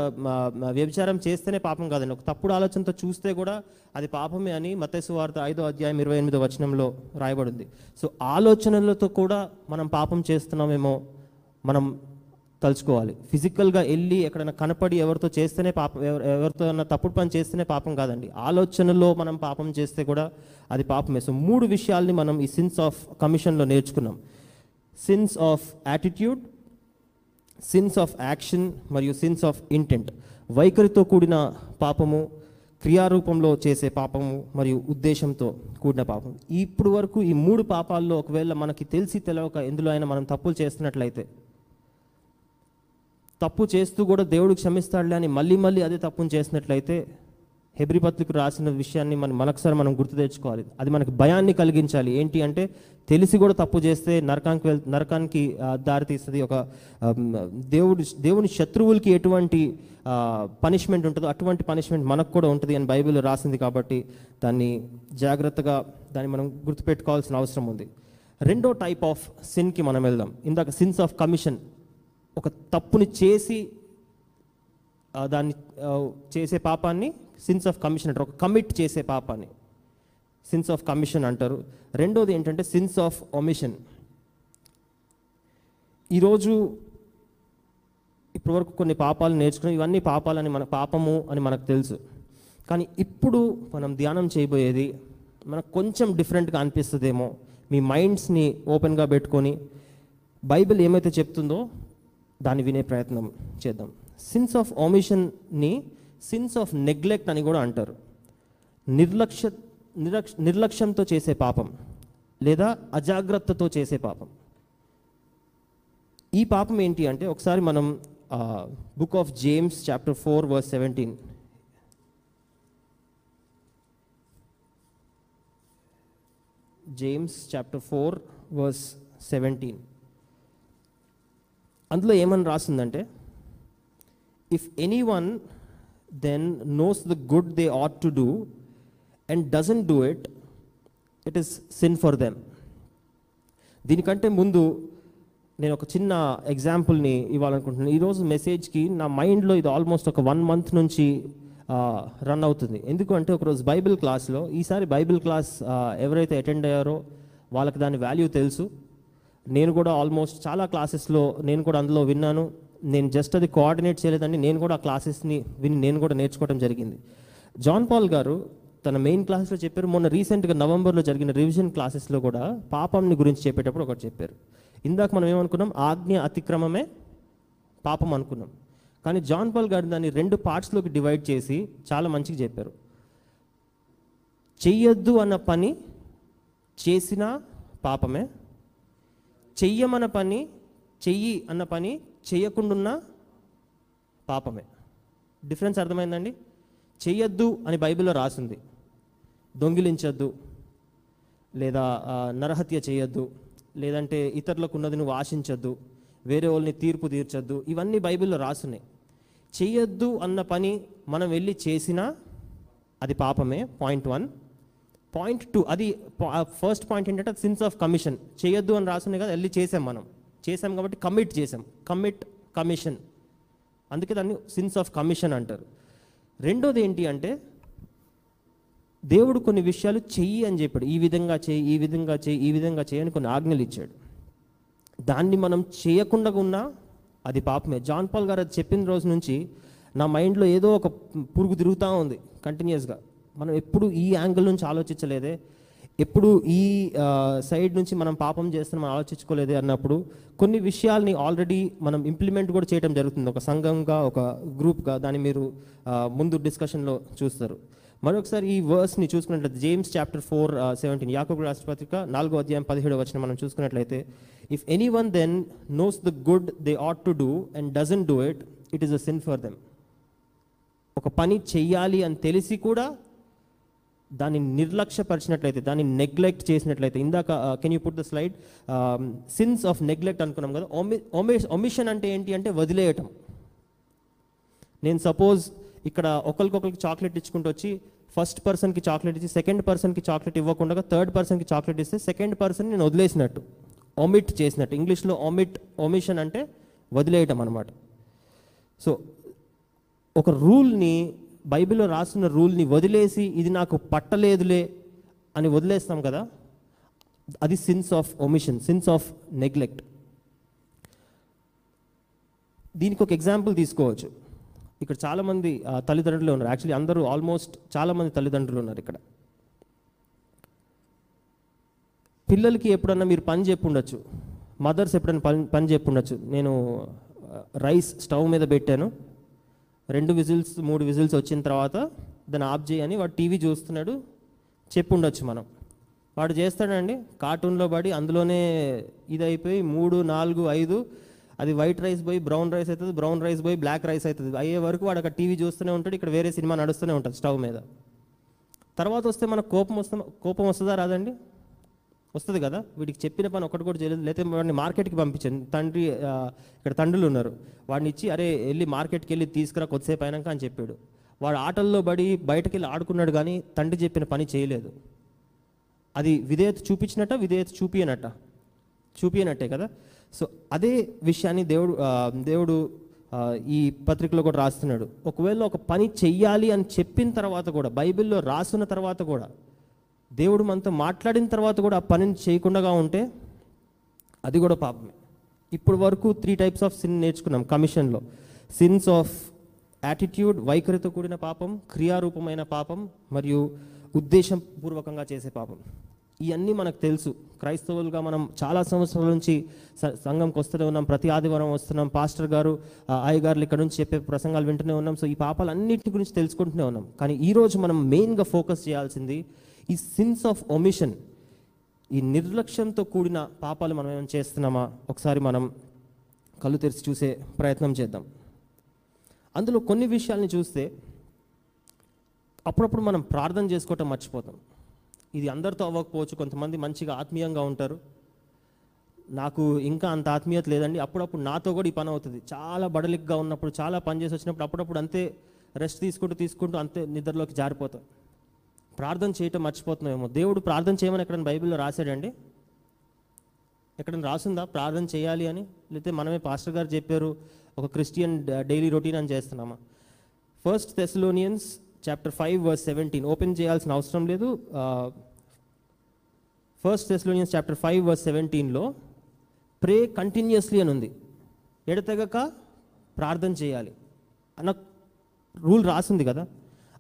S1: వ్యభిచారం చేస్తేనే పాపం కాదండి. ఒక తప్పుడు ఆలోచనతో చూస్తే కూడా అది పాపమే అని మతేసు వార్త ఐదో అధ్యాయం ఇరవై ఎనిమిదో వచనంలో రాయబడింది. సో ఆలోచనలతో కూడా మనం పాపం చేస్తున్నామేమో మనం తలుచుకోవాలి. ఫిజికల్గా వెళ్ళి ఎక్కడైనా కనపడి ఎవరితో చేస్తేనే పాపం ఎవరు- ఎవరితో తప్పుడు పని చేస్తేనే పాపం కాదండి. ఆలోచనలో మనం పాపం చేస్తే కూడా అది పాపమే. సో మూడు విషయాల్ని మనం ఈ సిన్స్ ఆఫ్ కమిషన్లో నేర్చుకున్నాం. Sins of attitude sins of action మరియు సిన్స్ ఆఫ్ ఇంటెంట్ వైఖరితో కూడిన పాపము క్రియారూపంలో చేసే పాపము మరియు ఉద్దేశంతో కూడిన పాపం ఇప్పుడు వరకు ఈ మూడు పాపాల్లో ఒకవేళ మనకి తెలిసి తెలవక ఎందులో అయినా మనం తప్పులు చేస్తున్నట్లయితే తప్పు చేస్తూ కూడా దేవుడు క్షమిస్తాడులే అని మళ్ళీ మళ్ళీ అదే తప్పును చేసినట్లయితే హెబ్రి పత్రిక రాసిన విషయాన్ని మనం మనఒకసారి మనం గుర్తు తెచ్చుకోవాలి. అది మనకు భయాన్ని కలిగించాలి. ఏంటి అంటే తెలిసి కూడా తప్పు చేస్తే నరకానికి వెళ్ నరకానికి దారితీస్తుంది. ఒక దేవుడు దేవుడి దేవుని శత్రువులకి ఎటువంటి పనిష్మెంట్ ఉంటుందో అటువంటి పనిష్మెంట్ మనకు కూడా ఉంటుంది అని బైబిల్ రాసింది కాబట్టి దాన్ని జాగ్రత్తగా దాన్ని మనం గుర్తుపెట్టుకోవాల్సిన అవసరం ఉంది. రెండో టైప్ ఆఫ్ సిన్కి మనం వెళ్దాం. ఇందాక సిన్స్ ఆఫ్ కమిషన్ ఒక తప్పుని చేసి దాన్ని చేసే పాపాన్ని సిన్స్ ఆఫ్ కమిషన్ అంటారు. ఒక కమిట్ చేసే పాపాన్ని. సిన్స్ ఆఫ్ కమిషన్ అంటారు. రెండోది ఏంటంటే సిన్స్ ఆఫ్ ఒమిషన్ ఈరోజు ఇప్పటివరకు కొన్ని పాపాలు నేర్చుకున్నాం. ఇవన్నీ పాపాలని మన పాపము అని మనకు తెలుసు. కానీ ఇప్పుడు మనం ధ్యానం చేయబోయేది మనకు కొంచెం డిఫరెంట్గా అనిపిస్తుందేమో. మీ మైండ్స్ని ఓపెన్గా పెట్టుకొని బైబిల్ ఏమైతే చెప్తుందో దాన్ని వినే ప్రయత్నం చేద్దాం. సిన్స్ ఆఫ్ ఓమిషన్ని సిన్స్ ఆఫ్ నెగ్లెక్ట్ అని కూడా అంటారు. నిర్లక్ష్య నిరక్ష నిర్లక్ష్యంతో చేసే పాపం లేదా అజాగ్రత్తతో చేసే పాపం. ఈ పాపం ఏంటి అంటే ఒకసారి మనం book of James chapter four verse seventeen James chapter four verse seventeen అందులో ఏమని రాసిందంటే if anyone then knows the good they ought to do and doesn't do it it is sin for them దీనికంటే ముందు నేను ఒక చిన్న ఎగ్జాంపుల్ని ఇవ్వాలనుకుంటున్నాను. ఈరోజు మెసేజ్కి నా మైండ్లో ఇది ఆల్మోస్ట్ ఒక వన్ మంత్ నుంచి రన్ అవుతుంది. ఎందుకంటే ఒకరోజు బైబిల్ క్లాస్లో ఈసారి బైబిల్ క్లాస్ ఎవరైతే అటెండ్ అయ్యారో వాళ్ళకి దాని వాల్యూ తెలుసు. నేను కూడా ఆల్మోస్ట్ చాలా క్లాసెస్లో నేను కూడా అందులో విన్నాను. నేను జస్ట్ అది కోఆర్డినేట్ చేయలేదండి. నేను కూడా ఆ క్లాసెస్ని విని నేను కూడా నేర్చుకోవడం జరిగింది. జాన్ పాల్ గారు తన మెయిన్ క్లాస్లో చెప్పారు. మొన్న రీసెంట్గా నవంబర్లో జరిగిన రివిజన్ క్లాసెస్లో కూడా పాపంని గురించి చెప్పేటప్పుడు ఒకటి చెప్పారు. ఇందాక మనం ఏమనుకున్నాం? ఆజ్ఞ అతిక్రమమే పాపం అనుకున్నాం. కానీ జాన్ పాల్ గారు దాన్ని రెండు పార్ట్స్లోకి డివైడ్ చేసి చాలా మంచిగా చెప్పారు. చెయ్యొద్దు అన్న పని చేసిన పాపమే చెయ్యమన్న పని చెయ్యి అన్న పని చెయ్యకుండా పాపమే. డిఫరెన్స్ అర్థమైందండి? చెయ్యొద్దు అని బైబిల్లో రాసింది. దొంగిలించొద్దు లేదా నరహత్య చేయొద్దు లేదంటే ఇతరులకు ఉన్నది నువ్వు ఆశించొద్దు వేరే వాళ్ళని తీర్పు తీర్చొద్దు ఇవన్నీ బైబిల్లో రాసున్నాయి. చెయ్యొద్దు అన్న పని మనం వెళ్ళి చేసినా అది పాపమే పాయింట్ వన్. పాయింట్ టూ అది ఫస్ట్ పాయింట్ ఏంటంటే సిన్స్ ఆఫ్ కమిషన్ చేయొద్దు అని రాసున్నాయి కదా వెళ్ళి చేసాం మనం. చేసాం కాబట్టి కమిట్ చేసాం. కమిట్ కమిషన్ అందుకే దాన్ని సిన్స్ ఆఫ్ కమిషన్ అంటారు. రెండోది ఏంటి అంటే దేవుడు కొన్ని విషయాలు చెయ్యి అని చెప్పాడు. ఈ విధంగా చేయి ఈ విధంగా చేయి ఈ విధంగా చేయి అని కొన్ని ఆజ్ఞలు ఇచ్చాడు. దాన్ని మనం చేయకుండా ఉన్నా అది పాపమే. జాన్ పాల్ గారు అది చెప్పిన రోజు నుంచి నా మైండ్లో ఏదో ఒక పురుగు తిరుగుతూ ఉంది కంటిన్యూస్గా మనం ఎప్పుడు ఈ యాంగిల్ నుంచి ఆలోచించలేదే ఎప్పుడు ఈ సైడ్ నుంచి మనం పాపం చేస్తున్నాం ఆలోచించుకోలేదే అన్నప్పుడు కొన్ని విషయాల్ని ఆల్రెడీ మనం ఇంప్లిమెంట్ కూడా చేయడం జరుగుతుంది. ఒక సంఘంగా ఒక గ్రూప్గా దాన్ని మీరు ముందు డిస్కషన్లో చూస్తారు. మరొకసారి ఈ వర్స్ని చూసుకున్నట్లయితే జేమ్స్ చాప్టర్ ఫోర్ సెవెంటీన్ యాకోబు రాష్ట్రపత్రిక నాలుగో అధ్యాయం పదిహేడు వచ్చిన మనం చూసుకున్నట్లయితే if anyone then knows the good they ought to do and doesn't do it it is a sin for them ఒక పని చెయ్యాలి అని తెలిసి కూడా దాన్ని నిర్లక్ష్యపరిచినట్లయితే దాన్ని నెగ్లెక్ట్ చేసినట్లయితే ఇందాక can you put the slide sins of neglect అనుకున్నాం కదా ఒమి ఒమిషన్ అంటే ఏంటి అంటే వదిలేయటం. నేను సపోజ్ ఇక్కడ ఒకరికొకరికి చాక్లెట్ ఇచ్చుకుంటూ వచ్చి ఫస్ట్ పర్సన్కి చాక్లెట్ ఇచ్చి సెకండ్ పర్సన్కి చాక్లెట్ ఇవ్వకుండా థర్డ్ పర్సన్కి చాక్లెట్ ఇస్తే సెకండ్ పర్సన్ నేను వదిలేసినట్టు ఒమిట్ చేసినట్టు. ఇంగ్లీష్లో ఒమిట్ ఒమిషన్ అంటే వదిలేయటం అనమాట సో ఒక రూల్ని బైబిల్లో రాసిన రూల్ని వదిలేసి ఇది నాకు పట్టలేదులే అని వదిలేస్తాం కదా అది sins of omission sins of neglect దీనికి ఒక ఎగ్జాంపుల్ తీసుకోవచ్చు. ఇక్కడ చాలామంది తల్లిదండ్రులు ఉన్నారు. యాక్చువల్లీ అందరూ ఆల్మోస్ట్ చాలామంది తల్లిదండ్రులు ఉన్నారు ఇక్కడ. పిల్లలకి ఎప్పుడన్నా మీరు పని చెప్పి ఉండొచ్చు మదర్స్ ఎప్పుడైనా పని పని చెప్పి ఉండొచ్చు నేను రైస్ స్టవ్ మీద పెట్టాను. రెండు విజిల్స్ మూడు విజిల్స్ వచ్చిన తర్వాత దాన్ని ఆఫ్ చేయని వాడు టీవీ చూస్తున్నాడు చెప్పి ఉండొచ్చు మనం. వాడు చేస్తాడండి కార్టూన్లో పడి అందులోనే ఇది అయిపోయి మూడు నాలుగు ఐదు అది వైట్ రైస్ పోయి బ్రౌన్ రైస్ అవుతుంది బ్రౌన్ రైస్ పోయి బ్లాక్ రైస్ అవుతుంది అయ్యే వరకు వాడు అక్కడ టీవీ చూస్తూనే ఉంటాడు ఇక్కడ వేరే సినిమా నడుస్తూనే ఉంటుంది స్టవ్ మీద. తర్వాత వస్తే మనకు కోపం వస్తా కోపం వస్తుందా రాదండి? వస్తుంది కదా? వీడికి చెప్పిన పని ఒకటి కూడా చేయలేదు. లేకపోతే వాడిని మార్కెట్కి పంపించాను తండ్రి ఇక్కడ తండ్రులు ఉన్నారు. వాడిని ఇచ్చి అరే వెళ్ళి మార్కెట్కి వెళ్ళి తీసుకురా కొద్దిసేపు అయినాక అని చెప్పాడు. వాడు ఆటల్లో పడి బయటకు వెళ్ళి ఆడుకున్నాడు కానీ తండ్రి చెప్పిన పని చేయలేదు. అది విధేయత చూపించినట్ట విధేయత చూపియనట్ట? చూపియనట్టే కదా? సో అదే విషయాన్ని దేవుడు దేవుడు ఈ పత్రికలో కూడా రాస్తున్నాడు. ఒకవేళ ఒక పని చెయ్యాలి అని చెప్పిన తర్వాత కూడా బైబిల్లో రాసిన తర్వాత కూడా దేవుడు మనతో మాట్లాడిన తర్వాత కూడా ఆ పనిని చేయకుండా ఉంటే అది కూడా పాపమే. ఇప్పుడు వరకు త్రీ టైప్స్ ఆఫ్ సిన్ నేర్చుకున్నాం కమిషన్లో. సిన్స్ ఆఫ్ యాటిట్యూడ్ వైఖరితో కూడిన పాపం క్రియారూపమైన పాపం మరియు ఉద్దేశపూర్వకంగా చేసే పాపం. ఇవన్నీ మనకు తెలుసు. క్రైస్తవులుగా మనం చాలా సంవత్సరాల నుంచి సంఘంకి వస్తూనే ఉన్నాం. ప్రతి ఆదివారం వస్తున్నాం. పాస్టర్ గారు ఆ, ఇక్కడ నుంచి చెప్పే ప్రసంగాలు వింటూనే ఉన్నాం. సో ఈ పాపాలు అన్నిటి గురించి తెలుసుకుంటూనే ఉన్నాం. కానీ ఈరోజు మనం మెయిన్గా ఫోకస్ చేయాల్సింది ఈ సిన్స్ ఆఫ్ ఒమిషన్ ఈ నిర్లక్ష్యంతో కూడిన పాపాలు మనం ఏమైనా చేస్తున్నామా? ఒకసారి మనం కళ్ళు తెరిచి చూసే ప్రయత్నం చేద్దాం. అందులో కొన్ని విషయాల్ని చూస్తే అప్పుడప్పుడు మనం ప్రార్థన చేసుకోవటం మర్చిపోతాం. ఇది అందరితో అవ్వకపోవచ్చు కొంతమంది మంచిగా ఆత్మీయంగా ఉంటారు. నాకు ఇంకా అంత ఆత్మీయత లేదండి. అప్పుడప్పుడు నాతో కూడా ఈ పని అవుతుంది. చాలా బడలిగ్గా ఉన్నప్పుడు చాలా పని చేసి వచ్చినప్పుడు అప్పుడప్పుడు అంతే రెస్ట్ తీసుకుంటూ తీసుకుంటూ అంతే నిద్రలోకి జారిపోతాం. ప్రార్థన చేయటం మర్చిపోతున్నామేమో దేవుడు ప్రార్థన చేయమని ఎక్కడైనా బైబిల్లో రాశాడండి? ఎక్కడైనా రాసిందా? ప్రార్థన చేయాలి అని? లేకపోతే మనమే పాస్టర్ గారు చెప్పారు ఒక క్రిస్టియన్ డైలీ రొటీన్ అని చేస్తున్నామా? First Thessalonians chapter five verse seventeen. Open చేయాల్సిన అవసరం లేదు. First Thessalonians chapter five verse సెవెంటీన్లో ప్రే కంటిన్యూస్లీ అని ఉంది. ఎడతెగక ప్రార్థన చేయాలి. అన్న రూల్ రాసింది కదా.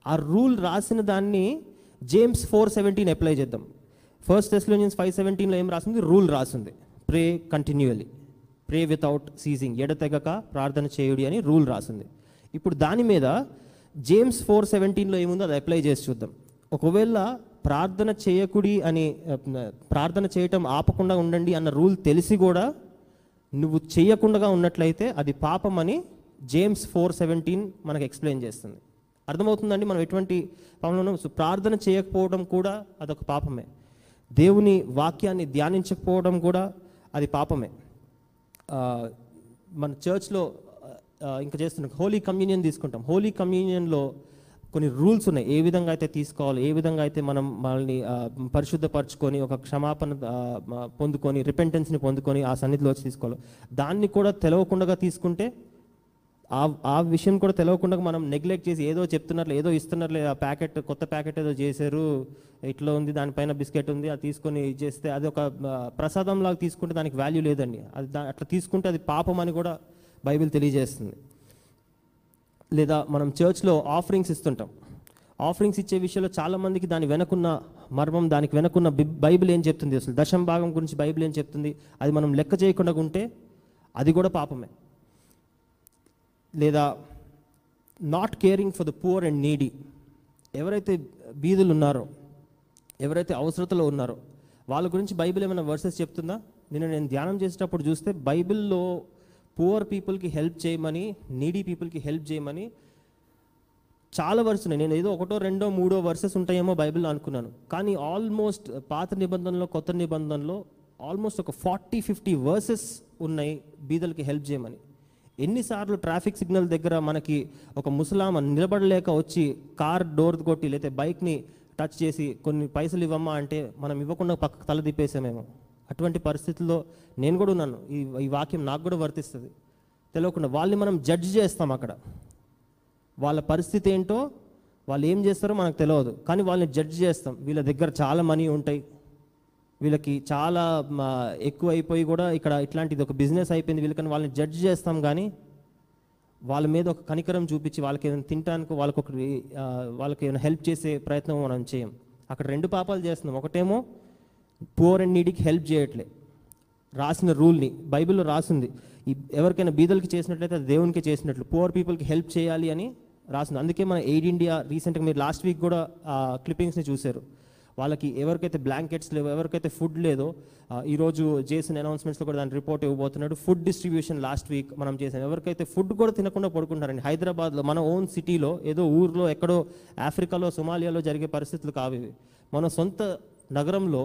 S1: ఆ రూల్ రాసిన దాన్ని జేమ్స్ ఫోర్ సెవెంటీన్ అప్లై చేద్దాం. ఫస్ట్ థెస్లోనియన్స్ ఫైవ్ సెవెంటీన్లో ఏం రాసింది? రూల్ రాసింది. ప్రే కంటిన్యూయలీ ప్రే వితౌట్ సీజింగ్ ఎడతెగక ప్రార్థన చేయుడి అని రూల్ రాసింది. ఇప్పుడు దాని మీద జేమ్స్ ఫోర్ సెవెంటీన్లో ఏముందో అది అప్లై చేసి చూద్దాం. ఒకవేళ ప్రార్థన చేయకుడి అని ప్రార్థన చేయటం ఆపకుండా ఉండండి అన్న రూల్ తెలిసి కూడా నువ్వు చేయకుండా ఉన్నట్లయితే అది పాపం అని జేమ్స్ ఫోర్ సెవెంటీన్ మనకు ఎక్స్ప్లెయిన్ చేస్తుంది. అర్థమవుతుందండి మనం ఎటువంటి పాపంలో సో ప్రార్థన చేయకపోవడం కూడా అదొక పాపమే. దేవుని వాక్యాన్ని ధ్యానించకపోవడం కూడా అది పాపమే. మన చర్చ్లో ఇంకా చేస్తున్నాం హోలీ కమ్యూనియన్ తీసుకుంటాం. హోలీ కమ్యూనియన్లో కొన్ని రూల్స్ ఉన్నాయి. ఏ విధంగా అయితే తీసుకోవాలి ఏ విధంగా అయితే మనం మనల్ని పరిశుద్ధపరచుకొని ఒక క్షమాపణ పొందుకొని రిపెంటెన్స్ని పొందుకొని ఆ సన్నిధిలో వచ్చి తీసుకోవాలి. దాన్ని కూడా తెలవకుండా తీసుకుంటే ఆ ఆ విషయం కూడా తెలవకుండా మనం నెగ్లెక్ట్ చేసి ఏదో చెప్తున్నారు ఏదో ఇస్తున్నారు ఆ ప్యాకెట్ కొత్త ప్యాకెట్ ఏదో చేశారు ఇట్లా ఉంది దానిపైన బిస్కెట్ ఉంది అది తీసుకొని ఇది చేస్తే అది ఒక ప్రసాదం లాగా తీసుకుంటే దానికి వాల్యూ లేదండి. అది అట్లా తీసుకుంటే అది పాపం అని కూడా బైబిల్ తెలియజేస్తుంది. లేదా మనం చర్చ్లో ఆఫరింగ్స్ ఇస్తుంటాం. ఆఫరింగ్స్ ఇచ్చే విషయంలో చాలామందికి దాని వెనకున్న మర్మం దానికి వెనకున్న బి- బైబిల్ ఏం చెప్తుంది అసలు? దశం భాగం గురించి బైబిల్ ఏం చెప్తుంది? అది మనం లెక్క చేయకుండా ఉంటే అది కూడా పాపమే. లేదా not caring for the poor and needy ఎవరైతే బీదులు ఉన్నారో ఎవరైతే అవసరతలో ఉన్నారో వాళ్ళ గురించి బైబిల్ ఏమైనా వర్సెస్ చెప్తుందా? నిన్న నేను ధ్యానం చేసేటప్పుడు చూస్తే బైబిల్లో పూర్ పీపుల్కి హెల్ప్ చేయమని నీడీ పీపుల్కి హెల్ప్ చేయమని చాలా వర్స్ ఉన్నాయి. నేను ఏదో ఒకటో రెండో మూడో వర్సెస్ ఉంటాయేమో బైబిల్లో అనుకున్నాను. కానీ ఆల్మోస్ట్ పాత నిబంధనలో కొత్త నిబంధనలో ఆల్మోస్ట్ ఒక ఫార్టీ ఫిఫ్టీ వర్సెస్ ఉన్నాయి బీదలకి హెల్ప్ చేయమని. ఎన్నిసార్లు ట్రాఫిక్ సిగ్నల్ దగ్గర మనకి ఒక ముసలామ నిలబడలేక వచ్చి కార్ డోర్ కొట్టి లేకపోతే బైక్ని టచ్ చేసి కొన్ని పైసలు ఇవ్వమ్మా అంటే మనం ఇవ్వకుండా పక్కకు తల తిప్పేసామేమో. అటువంటి పరిస్థితుల్లో నేను కూడా ఉన్నాను. ఈ ఈ వాక్యం నాకు కూడా వర్తిస్తుంది. తెలియకుండా వాళ్ళని మనం జడ్జ్ చేస్తాం అక్కడ. వాళ్ళ పరిస్థితి ఏంటో వాళ్ళు ఏం చేస్తారో మనకు తెలియదు. కానీ వాళ్ళని జడ్జ్ చేస్తాం. వీళ్ళ దగ్గర చాలా మనీ ఉంటాయి. వీళ్ళకి చాలా ఎక్కువైపోయి ఎక్కువ అయిపోయి కూడా ఇక్కడ ఇట్లాంటిది ఒక బిజినెస్ అయిపోయింది. వీళ్ళకని వాళ్ళని జడ్జ్ చేస్తాం కానీ వాళ్ళ మీద ఒక కనికరం చూపించి వాళ్ళకి ఏదైనా తినడానికి వాళ్ళకి ఒక వాళ్ళకి ఏమైనా హెల్ప్ చేసే ప్రయత్నం మనం చేయం. అక్కడ రెండు పాపాలు చేస్తున్నాం. ఒకటేమో పూర్ అండ్ నీడికి హెల్ప్ చేయట్లే. రాసిన రూల్ని బైబిల్లో రాసింది. ఈ ఎవరికైనా బీదలకి చేసినట్లయితే అది దేవునికి చేసినట్లు పూర్ పీపుల్కి హెల్ప్ చేయాలి అని రాసింది. అందుకే మన ఎయిడ్ ఇండియా రీసెంట్గా మీరు లాస్ట్ వీక్ కూడా క్లిప్పింగ్స్ని చూశారు. వాళ్ళకి ఎవరికైతే బ్లాంకెట్స్ లేవో ఎవరికైతే ఫుడ్ లేదో ఈరోజు చేసిన అనౌన్స్మెంట్స్లో కూడా దాని రిపోర్ట్ ఇవ్వబోతున్నాడు. ఫుడ్ డిస్ట్రిబ్యూషన్ లాస్ట్ వీక్ మనం చేసాం. ఎవరికైతే ఫుడ్ కూడా తినకుండా పడుకుంటారండి హైదరాబాద్లో మన ఓన్ సిటీలో ఏదో ఊర్లో ఎక్కడో ఆఫ్రికాలో సొమాలియాలో జరిగే పరిస్థితులు కావు మన సొంత నగరంలో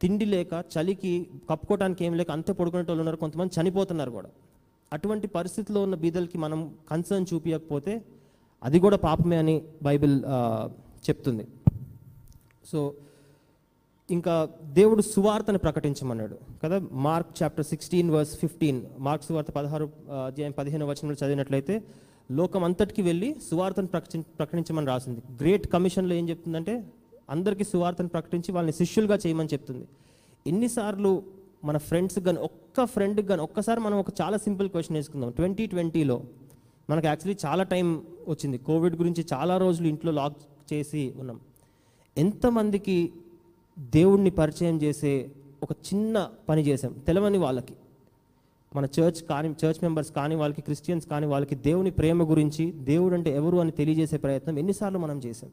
S1: తిండి లేక చలికి కప్పుకోవడానికి ఏం లేక అంతే పడుకునేటోళ్ళు ఉన్నారు కొంతమంది చనిపోతున్నారు కూడా. అటువంటి పరిస్థితిలో ఉన్న బీదలకి మనం కన్సర్న్ చూపించకపోతే అది కూడా పాపమే అని బైబిల్ చెప్తుంది. సో ఇంకా దేవుడు సువార్తను ప్రకటించమన్నాడు కదా? Mark chapter sixteen verse fifteen. Mark సువార్త పదహారు అధ్యాయం పదిహేను వచనంలో చదివినట్లయితే లోకం అంతటికి వెళ్ళి సువార్తను ప్రకటి ప్రకటించమని రాసింది. గ్రేట్ కమిషన్లో ఏం చెప్తుందంటే అందరికీ సువార్తను ప్రకటించి వాళ్ళని శిష్యులుగా చేయమని చెప్తుంది. ఎన్నిసార్లు మన ఫ్రెండ్స్ కానీ ఒక్క ఫ్రెండ్కి కానీ ఒక్కసారి మనం ఒక చాలా సింపుల్ క్వశ్చన్ వేసుకుందాం. ట్వంటీ ట్వంటీలో మనకు యాక్చువల్లీ చాలా టైం వచ్చింది. కోవిడ్ గురించి చాలా రోజులు ఇంట్లో లాక్ చేసి ఉన్నాం. ఎంతమందికి దేవుణ్ణి పరిచయం చేసే ఒక చిన్న పని చేసాం తెలవని వాళ్ళకి. మన చర్చ్ కాని చర్చ్ మెంబర్స్ కానీ వాళ్ళకి క్రిస్టియన్స్ కానీ వాళ్ళకి దేవుని ప్రేమ గురించి దేవుడు అంటే ఎవరు అని తెలియజేసే ప్రయత్నం ఎన్నిసార్లు మనం చేసాం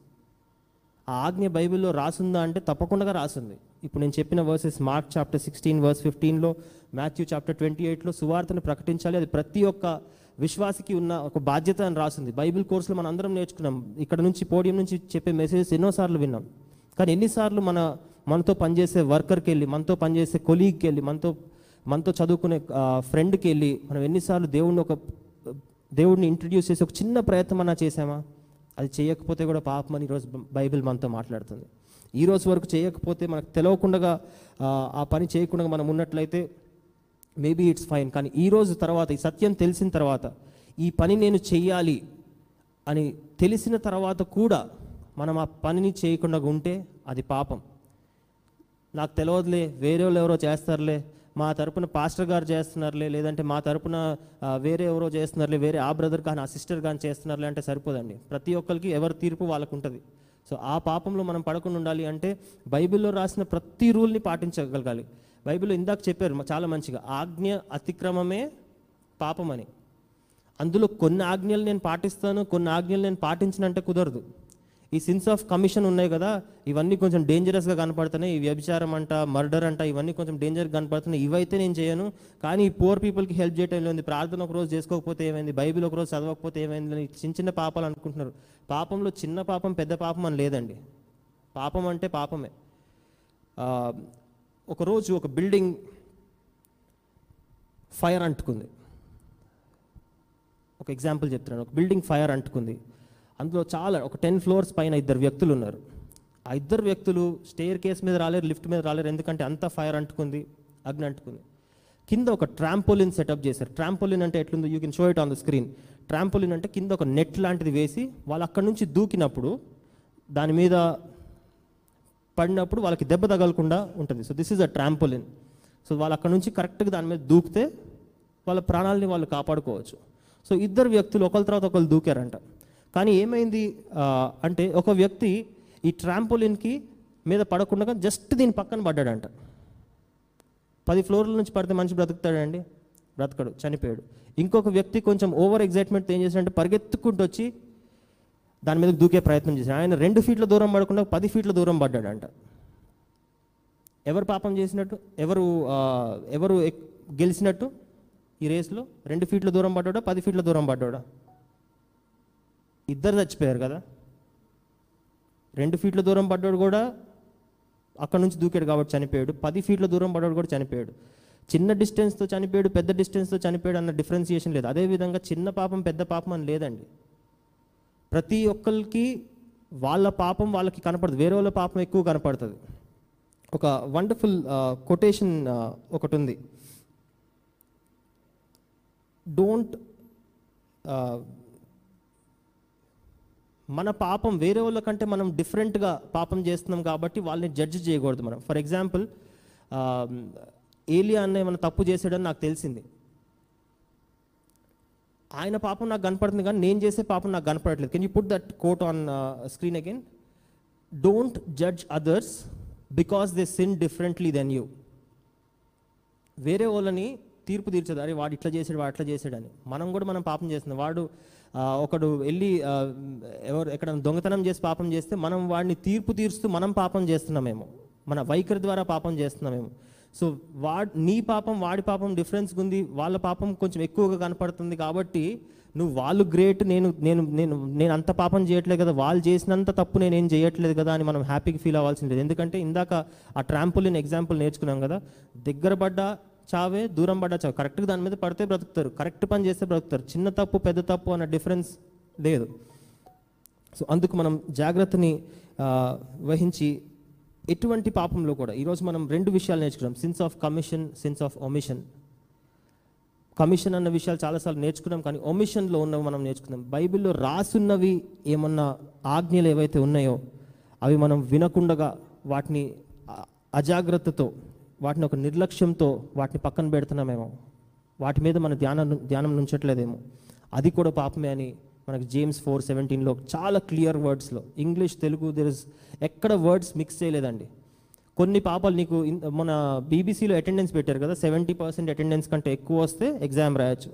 S1: ఆ ఆజ్ఞ బైబిల్లో రాసుందా అంటే తప్పకుండా రాసుంది. ఇప్పుడు నేను చెప్పిన verses Mark chapter sixteen verse ఫిఫ్టీన్లో మాథ్యూ చాప్టర్ ట్వంటీ ఎయిట్లో సువార్తను ప్రకటించాలి. అది ప్రతి ఒక్క విశ్వాసికి ఉన్న ఒక బాధ్యత అని రాసింది. బైబిల్ కోర్సులో మనం అందరం నేర్చుకున్నాం. ఇక్కడ నుంచి పోడియం నుంచి చెప్పే మెసేజెస్ ఎన్నోసార్లు విన్నాం. కానీ ఎన్నిసార్లు మన మనతో పనిచేసే వర్కర్కి వెళ్ళి మనతో పనిచేసే కొలీగ్కి వెళ్ళి మనతో మనతో చదువుకునే ఫ్రెండ్కి వెళ్ళి మనం ఎన్నిసార్లు దేవుడిని ఒక దేవుడిని ఇంట్రడ్యూస్ చేసి ఒక చిన్న ప్రయత్నం అన్నా చేసామా అది చేయకపోతే కూడా పాపం అని ఈరోజు బైబిల్ మనతో మాట్లాడుతుంది. ఈరోజు వరకు చేయకపోతే మనకు తెలియకుండా ఆ పని చేయకుండా మనం ఉన్నట్లయితే మేబీ ఇట్స్ ఫైన్ కానీ ఈ రోజు తర్వాత ఈ సత్యం తెలిసిన తర్వాత ఈ పని నేను చెయ్యాలి అని తెలిసిన తర్వాత కూడా మనం ఆ పనిని చేయకుండా ఉంటే అది పాపం. నాకు తెలియదులే వేరే వాళ్ళు ఎవరో చేస్తారులే మా తరపున పాస్టర్ గారు చేస్తున్నారులే లేదంటే మా తరపున వేరే ఎవరో చేస్తున్నారులే వేరే ఆ బ్రదర్ కానీ ఆ సిస్టర్ కానీ చేస్తున్నారులే అంటే సరిపోదండి. ప్రతి ఒక్కరికి ఎవరి తీర్పు వాళ్ళకు ఉంటుంది సో ఆ పాపంలో మనం పడకుండా ఉండాలి అంటే బైబిల్లో రాసిన ప్రతి రూల్ని పాటించగలగాలి. బైబిల్ ఇందాక చెప్పారు చాలా మంచిగా ఆజ్ఞ అతిక్రమమే పాపమని. అందులో కొన్ని ఆజ్ఞలు నేను పాటిస్తాను కొన్ని ఆజ్ఞలు నేను పాటించినంటే కుదరదు. ఈ సిన్స్ ఆఫ్ కమిషన్ ఉన్నాయి కదా ఇవన్నీ కొంచెం డేంజరస్గా కనపడుతున్నాయి. ఈ వ్యభిచారం అంట మర్డర్ అంట ఇవన్నీ కొంచెం డేంజర్ కనపడుతున్నాయి. ఇవైతే నేను చేయను. కానీ ఈ పూర్ పీపుల్కి హెల్ప్ చేయటం లేదు ప్రార్థన ఒక రోజు చేసుకోకపోతే ఏమైంది? బైబిల్ ఒక రోజు చదవకపోతే ఏమైంది? అని చిన్న చిన్న పాపాలు అనుకుంటున్నారు. పాపంలో చిన్న పాపం పెద్ద పాపం అని లేదండి. పాపం అంటే పాపమే. ఒకరోజు ఒక బిల్డింగ్ ఫైర్ అంటుకుంది. ఒక ఎగ్జాంపుల్ చెప్తున్నాను. ఒక బిల్డింగ్ ఫైర్ అంటుకుంది. అందులో చాలా ఒక టెన్ ఫ్లోర్స్ పైన ఇద్దరు వ్యక్తులు ఉన్నారు. ఆ ఇద్దరు వ్యక్తులు స్టేర్ కేస్ మీద రాలేరు లిఫ్ట్ మీద రాలేరు ఎందుకంటే అంత ఫైర్ అంటుకుంది అగ్ని అంటుకుంది. కింద ఒక ట్రాంపోలిన్ సెటప్ చేశారు. ట్రాంపోలిన్ అంటే ఎట్లుందో you can show it on the screen. Trampoline అంటే కింద ఒక నెట్ లాంటిది వేసి వాళ్ళు అక్కడి నుంచి దూకినప్పుడు దాని మీద పడినప్పుడు వాళ్ళకి దెబ్బ తగలకుండా ఉంటుంది. So this is a trampoline so వాళ్ళు అక్కడ నుంచి కరెక్ట్గా దాని మీద దూకితే వాళ్ళ ప్రాణాలని వాళ్ళు కాపాడుకోవచ్చు. సో ఇద్దరు వ్యక్తులు ఒకరి తర్వాత ఒకరు దూకారంట. కానీ ఏమైంది? అంటే ఒక వ్యక్తి ఈ ట్రాంపోలిన్కి మీద పడకుండా జస్ట్ దీని పక్కన పడ్డాడంట. పది ఫ్లోర్ల నుంచి పడితే మనిషి బ్రతుకుతాడండి? బ్రతకడు చనిపోయాడు. ఇంకొక వ్యక్తి కొంచెం ఓవర్ ఎగ్జైట్మెంట్ ఏం చేశాడంటే పరిగెత్తుకుంటూ వచ్చి దాని మీద దూకే ప్రయత్నం చేశాడు. ఆయన రెండు ఫీట్ల దూరం పడకుండా పది ఫీట్ల దూరం పడ్డాడంట. ఎవరు పాపం చేసినట్టు? ఎవరు ఎవరు గెలిచినట్టు? ఈ రేస్లో రెండు ఫీట్ల దూరం పడ్డాడా పది ఫీట్ల దూరం పడ్డాడా? ఇద్దరు చచ్చిపోయారు కదా? రెండు ఫీట్ల దూరం పడ్డాడు కూడా అక్కడ నుంచి దూకాడు కాబట్టి చనిపోయాడు. పది ఫీట్ల దూరం పడ్డాడు కూడా చనిపోయాడు. చిన్న డిస్టెన్స్తో చనిపోయాడు పెద్ద డిస్టెన్స్తో చనిపోయాడు అన్న డిఫరెన్సియేషన్ లేదు. అదేవిధంగా చిన్న పాపం పెద్ద పాపం అని లేదండి. ప్రతి ఒక్కరికి వాళ్ళ పాపం వాళ్ళకి కనపడదు. వేరే వాళ్ళ పాపం ఎక్కువ కనపడుతుంది. ఒక వండర్ఫుల్ కొటేషన్ ఒకటి ఉంది డోంట్ మన పాపం వేరే వాళ్ళ కంటే మనం డిఫరెంట్గా పాపం చేస్తున్నాం కాబట్టి వాళ్ళని జడ్జ్ చేయకూడదు మనం. ఫర్ ఎగ్జాంపుల్ ఏలియా అన్న ఏమైనా తప్పు చేసాడని నాకు తెలిసింది. ఆయన పాపం నాకు కనపడుతుంది కానీ నేను చేసే పాపం నాకు కనపడట్లేదు. Can you put that quote on screen again don't judge others because they sin differently than you వేరే వాళ్ళని తీర్పు తీర్చదు. అరే వాడు ఇట్లా చేసాడు వాడు అట్లా చేసాడని మనం కూడా మనం పాపం చేస్తున్నాం. వాడు ఒకడు వెళ్ళి ఎవరు ఎక్కడ దొంగతనం చేసి పాపం చేస్తే మనం వాడిని తీర్పు తీరుస్తూ మనం పాపం చేస్తున్నామేమో. మన వైఖరి ద్వారా పాపం చేస్తున్నామేమో. సో వాడ్ నీ పాపం వాడి పాపం డిఫరెన్స్ ఉంది వాళ్ళ పాపం కొంచెం ఎక్కువగా కనపడుతుంది కాబట్టి నువ్వు వాళ్ళు గ్రేట్ నేను నేను నేను నేను అంత పాపం చేయట్లేదు కదా వాళ్ళు చేసినంత తప్పు నేను ఏం చేయట్లేదు కదా అని మనం హ్యాపీగా ఫీల్ అవ్వాల్సింది లేదు. ఎందుకంటే ఇందాక ఆ ట్రాంపులిన్ ఎగ్జాంపుల్ నేర్చుకున్నాం కదా దగ్గర పడ్డ చావే దూరం పడ్డ చావే. కరెక్ట్గా దాని మీద పడితే బ్రతుకుతారు. కరెక్ట్ పని చేస్తే బ్రతుకుతారు. చిన్న తప్పు పెద్ద తప్పు అన్న డిఫరెన్స్ లేదు. సో అందుకు మనం జాగ్రత్తని వహించి ఎటువంటి పాపంలో కూడా ఈరోజు మనం రెండు విషయాలు నేర్చుకున్నాం. Sins of commission sins of omission commission అన్న విషయాలు చాలాసార్లు నేర్చుకున్నాం కానీ ఒమిషన్లో ఉన్నవి మనం నేర్చుకున్నాం బైబిల్లో రాసున్నవి ఏమన్నా ఆజ్ఞలు ఏవైతే ఉన్నాయో అవి మనం వినకుండగా వాటిని అజాగ్రత్తతో వాటిని ఒక నిర్లక్ష్యంతో వాటిని పక్కన పెడుతున్నామేమో. వాటి మీద మన ధ్యానం ధ్యానం ఉంచట్లేదేమో అది కూడా పాపమే అని మనకు జేమ్స్ ఫోర్ సెవెంటీన్లో చాలా క్లియర్ వర్డ్స్లో ఇంగ్లీష్ తెలుగు దెర్ ఇస్ ఎక్కడ వర్డ్స్ మిక్స్ చేయలేదండి. కొన్ని పాపాలు నీకు మన బీబీసీలో అటెండెన్స్ పెట్టారు కదా సెవెంటీ పర్సెంట్ అటెండెన్స్ కంటే ఎక్కువ వస్తే ఎగ్జామ్ రాయొచ్చు.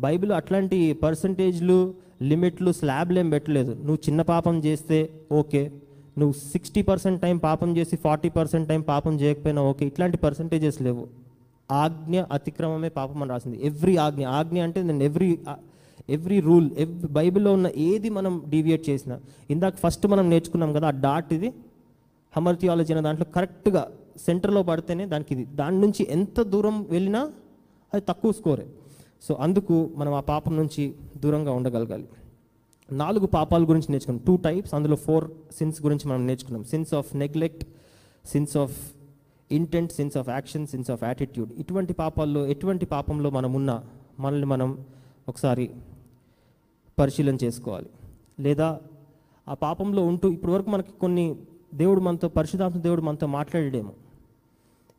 S1: బైబిల్ అట్లాంటి పర్సంటేజ్లు లిమిట్లు స్లాబ్లు ఏం పెట్టలేదు. నువ్వు చిన్న పాపం చేస్తే ఓకే. నువ్వు సిక్స్టీ పర్సెంట్ టైం పాపం చేసి ఫార్టీ పర్సెంట్ టైం పాపం చేయకపోయినా ఓకే. ఇట్లాంటి పర్సంటేజెస్ లేవు. ఆజ్ఞ అతిక్రమమే పాపం అని రాసింది. ఎవ్రీ ఆజ్ఞ ఆజ్ఞ అంటే నేను ఎవ్రీ ఎవ్రీ రూల్ ఎవ్రీ బైబిల్లో ఉన్న ఏది మనం డీవియేట్ చేసినా ఇందాక ఫస్ట్ మనం నేర్చుకున్నాం కదా ఆ డాట్ ఇది హమర్ థియాలజీ అనే దాంట్లో కరెక్ట్గా సెంటర్లో పడితేనే దానికి ఇది. దాని నుంచి ఎంత దూరం వెళ్ళినా అది తక్కువ స్కోరే సో అందుకు మనం ఆ పాపం నుంచి దూరంగా ఉండగలగాలి. నాలుగు పాపాల గురించి నేర్చుకున్నాం. టూ టైప్స్ అందులో ఫోర్ సిన్స్ గురించి మనం నేర్చుకున్నాం. Sins of neglect sins of intent sins of action sins of attitude ఇటువంటి పాపాల్లో ఎటువంటి పాపంలో మనం ఉన్నా మనల్ని మనం ఒకసారి పరిశీలన చేసుకోవాలి. లేదా ఆ పాపంలో ఉంటూ ఇప్పటివరకు మనకి కొన్ని దేవుడు మనతో పరిశుధాత్మ దేవుడు మనతో మాట్లాడేమో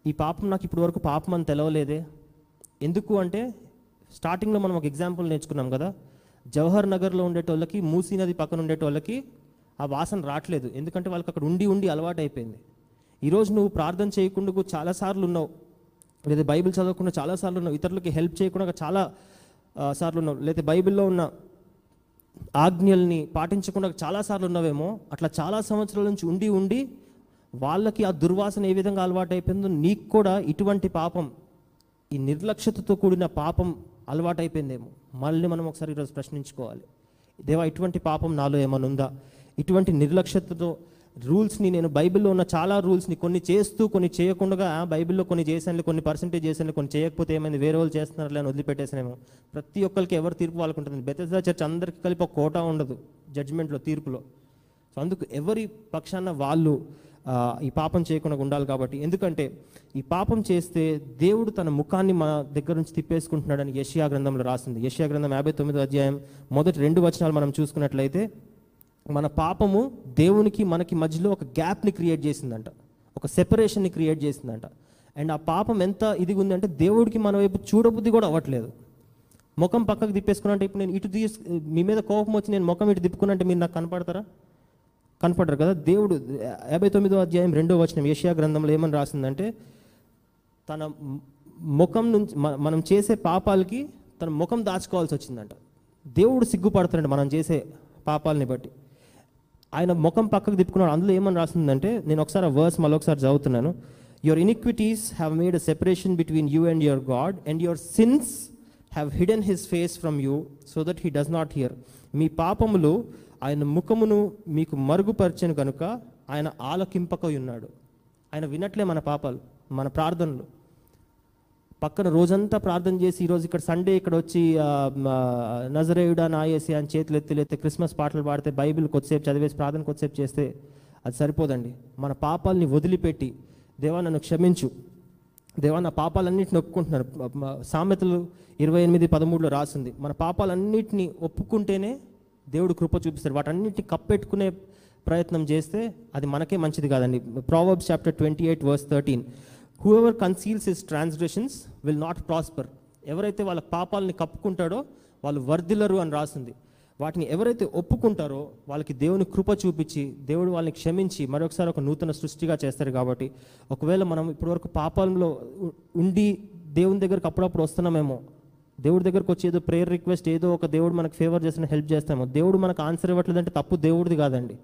S1: ఈ పాపం నాకు ఇప్పటివరకు పాపం అని తెలవలేదే. ఎందుకు అంటే స్టార్టింగ్లో మనం ఒక ఎగ్జాంపుల్ నేర్చుకున్నాం కదా. జవహర్ నగర్లో ఉండేటోళ్ళకి మూసీ నది పక్కన ఉండేటోళ్ళకి ఆ వాసన రావట్లేదు. ఎందుకంటే వాళ్ళకి అక్కడ ఉండి ఉండి అలవాటు అయిపోయింది. ఈరోజు నువ్వు ప్రార్థన చేయకుండా చాలాసార్లు ఉన్నావు. లేదా బైబిల్ చదవకుండా చాలాసార్లు ఉన్నావు. ఇతరులకి హెల్ప్ చేయకుండా చాలా సార్లు ఉన్నావు. లేదా బైబిల్లో ఉన్న ఆజ్ఞల్ని పాటించకుండా చాలాసార్లు ఉన్నవేమో అట్లా చాలా సంవత్సరాల నుంచి ఉండి ఉండి వాళ్ళకి ఆ దుర్వాసన ఏ విధంగా అలవాటు అయిపోయిందో నీకు కూడా ఇటువంటి పాపం ఈ నిర్లక్ష్యతతో కూడిన పాపం అలవాటు అయిపోయిందేమో మళ్ళీ మనం ఒకసారి ఈరోజు ప్రశ్నించుకోవాలి. దేవా ఇటువంటి పాపం నాలో ఏమైనా ఉందా ఇటువంటి నిర్లక్ష్యతతో రూల్స్ని నేను బైబిల్లో ఉన్న చాలా రూల్స్ని కొన్ని చేస్తూ కొన్ని చేయకుండా బైబిల్లో కొన్ని చేశాను కొన్ని పర్సెంటేజ్ చేశాను కొన్ని చేయకపోతే ఏమైంది? వేరే వాళ్ళు చేస్తున్నారు అని వదిలిపెట్టేసానేమో ప్రతి ఒక్కరికి ఎవరు తీర్పు వాళ్ళకు ఉంటుంది బెతెస్దా చర్చ్ అందరికీ కలిపి ఒక కోటా ఉండదు జడ్జిమెంట్లో తీర్పులో. సో అందుకు ఎవరి పక్షాన వాళ్ళు ఈ పాపం చేయకుండా ఉండాలి కాబట్టి. ఎందుకంటే ఈ పాపం చేస్తే దేవుడు తన ముఖాన్ని మన దగ్గర నుంచి తిప్పేసుకుంటున్నాడని యషియా గ్రంథంలో రాసింది. యషియా గ్రంథం యాభై తొమ్మిదో అధ్యాయం మొదటి రెండు వచనాలు మనం చూసుకున్నట్లయితే మన పాపము దేవునికి మనకి మధ్యలో ఒక గ్యాప్ని క్రియేట్ చేసిందంట. ఒక సెపరేషన్ని క్రియేట్ చేసిందంట. అండ్ ఆ పాపం ఎంత ఇది ఉందంటే దేవుడికి మన వైపు చూడబుద్ధి కూడా అవ్వట్లేదు. ముఖం పక్కకు తిప్పేసుకున్నంటే ఇప్పుడు నేను ఇటు తీసు మీ మీద కోపం వచ్చి నేను ముఖం ఇటు తిప్పుకున్నంటే మీరు నాకు కనపడతారా? కనపడరు కదా. దేవుడు యాభై తొమ్మిదో అధ్యాయం రెండో వచనం ఏషియా గ్రంథంలో ఏమని రాసిందంటే తన ముఖం నుంచి మనం చేసే పాపాలకి తన ముఖం దాచుకోవాల్సి వచ్చిందంట. దేవుడు సిగ్గుపడుతున్నాడు మనం చేసే పాపాలని బట్టి. ఆయన ముఖం పక్కకు తిప్పుకున్నాడు. అందులో ఏమని రాసిందంటే నేను ఒకసారి ఆ వర్స్ మళ్ళీ ఒకసారి చదువుతున్నాను. Your iniquities have made a separation between you and your God and your sins have hidden his face from you so that he does not hear మీ పాపములు ఆయన ముఖమును మీకు మరుగుపరిచను కనుక ఆయన ఆలకింపకై ఉన్నాడు ఆయన వినట్లే మన పాపాలు మన ప్రార్థనలు. పక్కన రోజంతా ప్రార్థన చేసి ఈరోజు ఇక్కడ సండే ఇక్కడ వచ్చి నజరేయుడా నాయేసి అని చేతులు ఎత్తి లేతే క్రిస్మస్ పాటలు పాడితే బైబిల్ కొద్దిసేపు చదివేసి ప్రార్థన కొద్దిసేపు చేస్తే అది సరిపోదండి. మన పాపాలని వదిలిపెట్టి దేవా నన్ను క్షమించు. దేవా నా పాపాలన్నింటిని ఒప్పుకుంటున్నారు. సామెతలు ఇరవై ఎనిమిది పదమూడులో రాసింది. మన పాపాలన్నింటినీ ఒప్పుకుంటేనే దేవుడు కృప చూపిస్తాడు. వాటన్నిటిని కప్పెట్టుకునే ప్రయత్నం చేస్తే అది మనకే మంచిది కాదండి. Proverbs chapter twenty eight verse thirteen. Whoever conceals his transgressions will not prosper ఎవరైతే వాళ్ళ పాపాలని కప్పుకుంటాడో వాళ్ళు వర్ధిల్లరు అని రాసింది. వాటిని ఎవరైతే ఒప్పుకుంటారో వాళ్ళకి దేవుని కృప చూపించి దేవుడు వాళ్ళని క్షమించి మరొకసారి ఒక నూతన సృష్టిగా చేస్తారు కాబట్టి ఒకవేళ మనం ఇప్పటివరకు పాపాలలో ఉండి దేవుని దగ్గరకు అప్పుడప్పుడు వస్తున్నామేమో దేవుడి దగ్గరకు వచ్చి ఏదో ప్రేయర్ రిక్వెస్ట్ ఏదో ఒక దేవుడు మనకు ఫేవర్ చేసిన హెల్ప్ చేస్తామో దేవుడు మనకు ఆన్సర్ ఇవ్వట్లేదంటే తప్పు దేవుడిది కాదండి.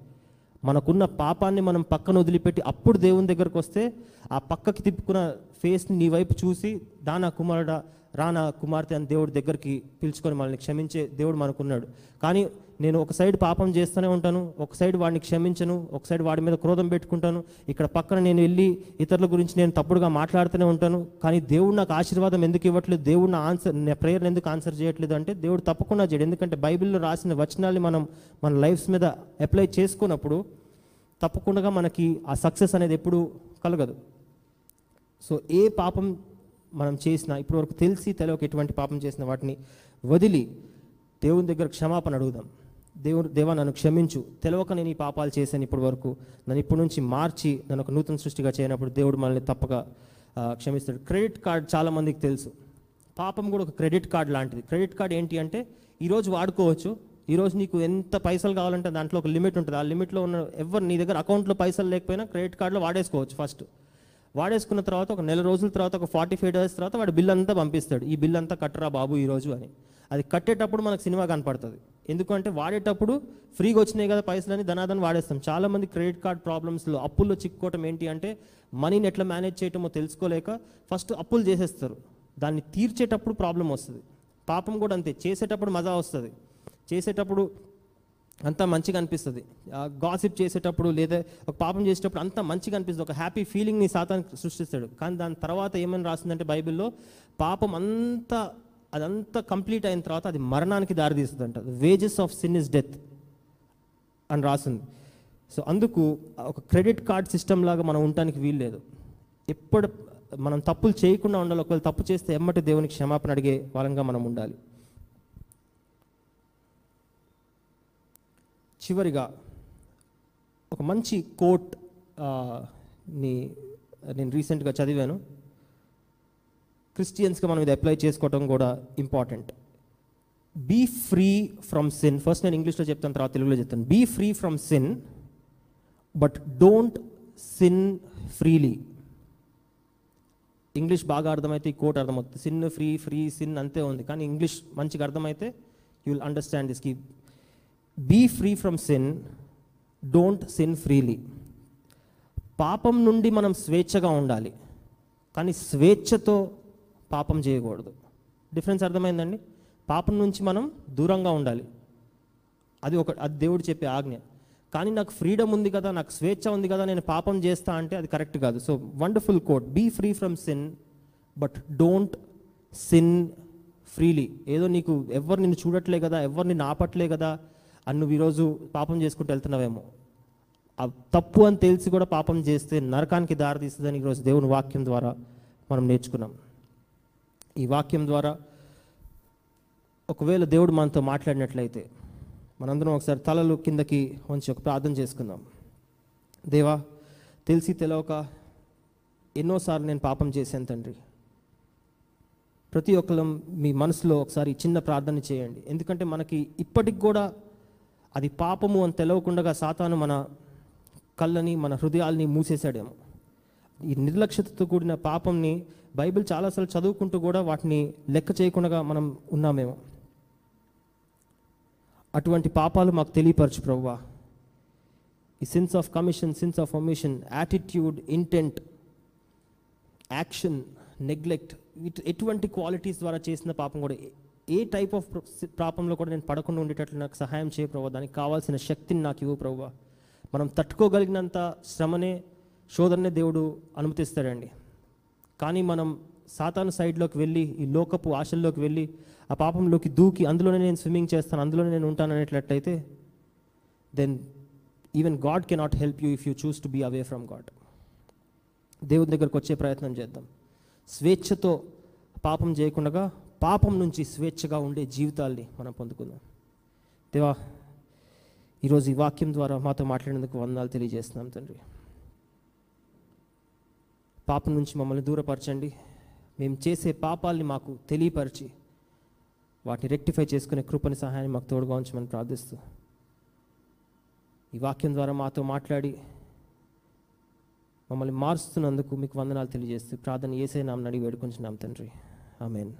S1: మనకున్న పాపాన్ని మనం పక్కన వదిలిపెట్టి అప్పుడు దేవుని దగ్గరకు వస్తే ఆ పక్కకి తిప్పుకున్న ఫేస్ని నీ వైపు చూసి దానా కుమారుడా రానా కుమార్తె అని దేవుడి దగ్గరికి పిలుచుకొని మనల్ని క్షమించే దేవుడు మనకున్నాడు. కానీ నేను ఒక సైడ్ పాపం చేస్తూనే ఉంటాను ఒక సైడ్ వాడిని క్షమించను ఒక సైడ్ వాడి మీద క్రోధం పెట్టుకుంటాను. ఇక్కడ పక్కన నేను వెళ్ళి ఇతరుల గురించి నేను తప్పుడుగా మాట్లాడుతూనే ఉంటాను. కానీ దేవుడు నాకు ఆశీర్వాదం ఎందుకు ఇవ్వట్లేదు? దేవుడు నా ఆన్సర్ నా ప్రేయర్ ఎందుకు ఆన్సర్ చేయట్లేదు అంటే దేవుడు తప్పకుండా చేయడు. ఎందుకంటే బైబిల్లో రాసిన వచనాల్ని మనం మన లైఫ్స్ మీద అప్లై చేసుకున్నప్పుడు తప్పకుండా మనకి ఆ సక్సెస్ అనేది ఎప్పుడు కలగదు. సో ఏ పాపం మనం చేసినా ఇప్పటివరకు తెలిసి తెలియక ఎటువంటి పాపం చేసిన వాటిని వదిలి దేవుని దగ్గర క్షమాపణ అడుగుదాం. దేవుడు దేవా నన్ను క్షమించు. తెలియక నేను ఈ పాపాలు చేశాను ఇప్పటి వరకు. నన్ను ఇప్పటి నుంచి మార్చి నన్ను ఒక నూతన సృష్టిగా చేయనప్పుడు దేవుడు మనల్ని తప్పక క్షమిస్తాడు. క్రెడిట్ కార్డ్ చాలా మందికి తెలుసు. పాపం కూడా ఒక క్రెడిట్ కార్డ్ లాంటిది. క్రెడిట్ కార్డ్ ఏంటి అంటే ఈరోజు వాడుకోవచ్చు. ఈరోజు నీకు ఎంత పైసలు కావాలంటే దాంట్లో ఒక లిమిట్ ఉంటుంది. ఆ లిమిట్లో ఉన్న ఎవరు నీ దగ్గర అకౌంట్లో పైసలు లేకపోయినా క్రెడిట్ కార్డులో వాడేసుకోవచ్చు ఫస్ట్. వాడేసుకున్న తర్వాత ఒక నెల రోజుల తర్వాత ఒక ఫార్టీ ఫైవ్ డేస్ తర్వాత వాడు బిల్ అంతా పంపిస్తాడు. ఈ బిల్ అంతా కట్టరా బాబు ఈ రోజు అని. అది కట్టేటప్పుడు మనకు సినిమా కనపడుతుంది. ఎందుకంటే వాడేటప్పుడు ఫ్రీగా వచ్చినాయి కదా పైసలని ధనాదని వాడేస్తాం. చాలామంది క్రెడిట్ కార్డ్ ప్రాబ్లమ్స్లో అప్పుల్లో చిక్కుకోవటం ఏంటి అంటే మనీని ఎట్లా మేనేజ్ చేయటమో తెలుసుకోలేక ఫస్ట్ అప్పులు చేసేస్తారు. దాన్ని తీర్చేటప్పుడు ప్రాబ్లం వస్తుంది. పాపం కూడా అంతే. చేసేటప్పుడు మజా వస్తుంది. చేసేటప్పుడు అంతా మంచిగా అనిపిస్తుంది. గాసిప్ చేసేటప్పుడు లేదా ఒక పాపం చేసేటప్పుడు అంతా మంచిగా అనిపిస్తుంది. ఒక హ్యాపీ ఫీలింగ్ని సాతానికి సృష్టిస్తాడు. కానీ దాని తర్వాత ఏమని రాసిందంటే బైబిల్లో పాపం అంతా అదంతా కంప్లీట్ అయిన తర్వాత అది మరణానికి దారితీస్తుంది అంట wages of sin is death అని రాసింది సో అందుకు ఒక క్రెడిట్ కార్డ్ సిస్టమ్ లాగా మనం ఉండటానికి వీల్లేదు ఎప్పుడు మనం తప్పులు చేయకుండా ఉండాలి. ఒకవేళ తప్పు చేస్తే ఎమ్మటి దేవునికి క్షమాపణ అడిగే వాళ్ళంగా మనం ఉండాలి. చివరిగా ఒక మంచి కోట్ని నేను రీసెంట్గా చదివాను. క్రిస్టియన్స్గా మనం ఇది అప్లై చేసుకోవడం కూడా important. Be free from sin. First నేను ఇంగ్లీష్లో చెప్తాను తర్వాత తెలుగులో చెప్తాను. Be free from sin but don't sin freely. English బాగా అర్థమైతే ఈ కోట్ అర్థమవుతుంది. సిన్ ఫ్రీ ఫ్రీ సిన్ అంతే ఉంది. కానీ ఇంగ్లీష్ మంచిగా అర్థమైతే you will understand this key be free from sin don't sin freely పాపం నుండి మనం స్వేచ్ఛగా ఉండాలి. కానీ స్వేచ్ఛతో పాపం చేయకూడదు. డిఫరెన్స్ అర్థమైందండి? పాపం నుంచి మనం దూరంగా ఉండాలి. అది ఒక అది దేవుడు చెప్పే ఆజ్ఞ. కానీ నాకు ఫ్రీడమ్ ఉంది కదా నాకు స్వేచ్ఛ ఉంది కదా నేను పాపం చేస్తా అంటే అది కరెక్ట్ కాదు. So wonderful quote be free from sin but don't sin freely ఏదో నీకు ఎవరు నిన్ను చూడట్లే కదా ఎవరు నిన్ను ఆపట్లే కదా అని నువ్వు ఈరోజు పాపం చేసుకుంటూ వెళ్తున్నావేమో. తప్పు అని తెలిసి కూడా పాపం చేస్తే నరకానికి దారి తీస్తుందని ఈరోజు దేవుని వాక్యం ద్వారా మనం నేర్చుకున్నాం. ఈ వాక్యం ద్వారా ఒకవేళ దేవుడు మనతో మాట్లాడినట్లయితే మనందరం ఒకసారి తలలు కిందకి ఉంచి ఒక ప్రార్థన చేసుకుందాం. దేవా తెలిసి తెలియక ఎన్నోసార్లు నేను పాపం చేశాను తండ్రి. ప్రతి ఒక్కరం మీ మనసులో ఒకసారి చిన్న ప్రార్థన చేయండి. ఎందుకంటే మనకి ఇప్పటికి కూడా అది పాపము అని తెలవకుండా సాతాను మన కళ్ళని మన హృదయాల్ని మూసేశాడేమో. ఈ నిర్లక్ష్యతతో కూడిన పాపంని బైబిల్ చాలాసార్లు చదువుకుంటూ కూడా వాటిని లెక్క చేయకుండా మనం ఉన్నామేమో. అటువంటి పాపాలు మాకు తెలియపరచు ప్రవ్వా. ఈ sins of commission sins of omission attitude intent action neglect it ఎటువంటి క్వాలిటీస్ ద్వారా చేసిన పాపం కూడా ఏ- టైప్ ఆఫ్ పాపంలో కూడా నేను పడకుండా ఉండేటట్లు నాకు సహాయం చేయ ప్రభావ దానికి కావాల్సిన శక్తిని నాకు ఇవ్వు ప్రభావ మనం తట్టుకోగలిగినంత శ్రమనే శోధననే దేవుడు అనుమతిస్తాడండి. కానీ మనం సాతాను సైడ్లోకి వెళ్ళి ఈ లోకపు ఆశల్లోకి వెళ్ళి ఆ పాపంలోకి దూకి అందులోనే నేను స్విమ్మింగ్ చేస్తాను అందులోనే నేను ఉంటాను అనేట్లయితే then even God cannot help you if you choose to be away from God దేవుని దగ్గరకు వచ్చే ప్రయత్నం చేద్దాం. స్వేచ్ఛతో పాపం చేయకుండా పాపం నుంచి స్వేచ్ఛగా ఉండే జీవితాల్ని మనం పొందుకుందాం. దేవా ఈరోజు ఈ వాక్యం ద్వారా మాతో మాట్లాడినందుకు వందనాలు తెలియజేస్తున్నాం తండ్రి. పాపం నుంచి మమ్మల్ని దూరపరచండి. మేము చేసే పాపాల్ని మాకు తెలియపరిచి వాటిని రెక్టిఫై చేసుకునే కృపని సహాయాన్ని మాకు తోడుగా ఉంచమని ప్రార్థిస్తూ ఈ వాక్యం ద్వారా మాతో మాట్లాడి మమ్మల్ని మారుస్తున్నందుకు మీకు వందనాలు తెలియజేస్తూ ప్రార్థన ఏసే నామని అడిగి వేడుకుంటున్నాం తండ్రి. ఆమెన్.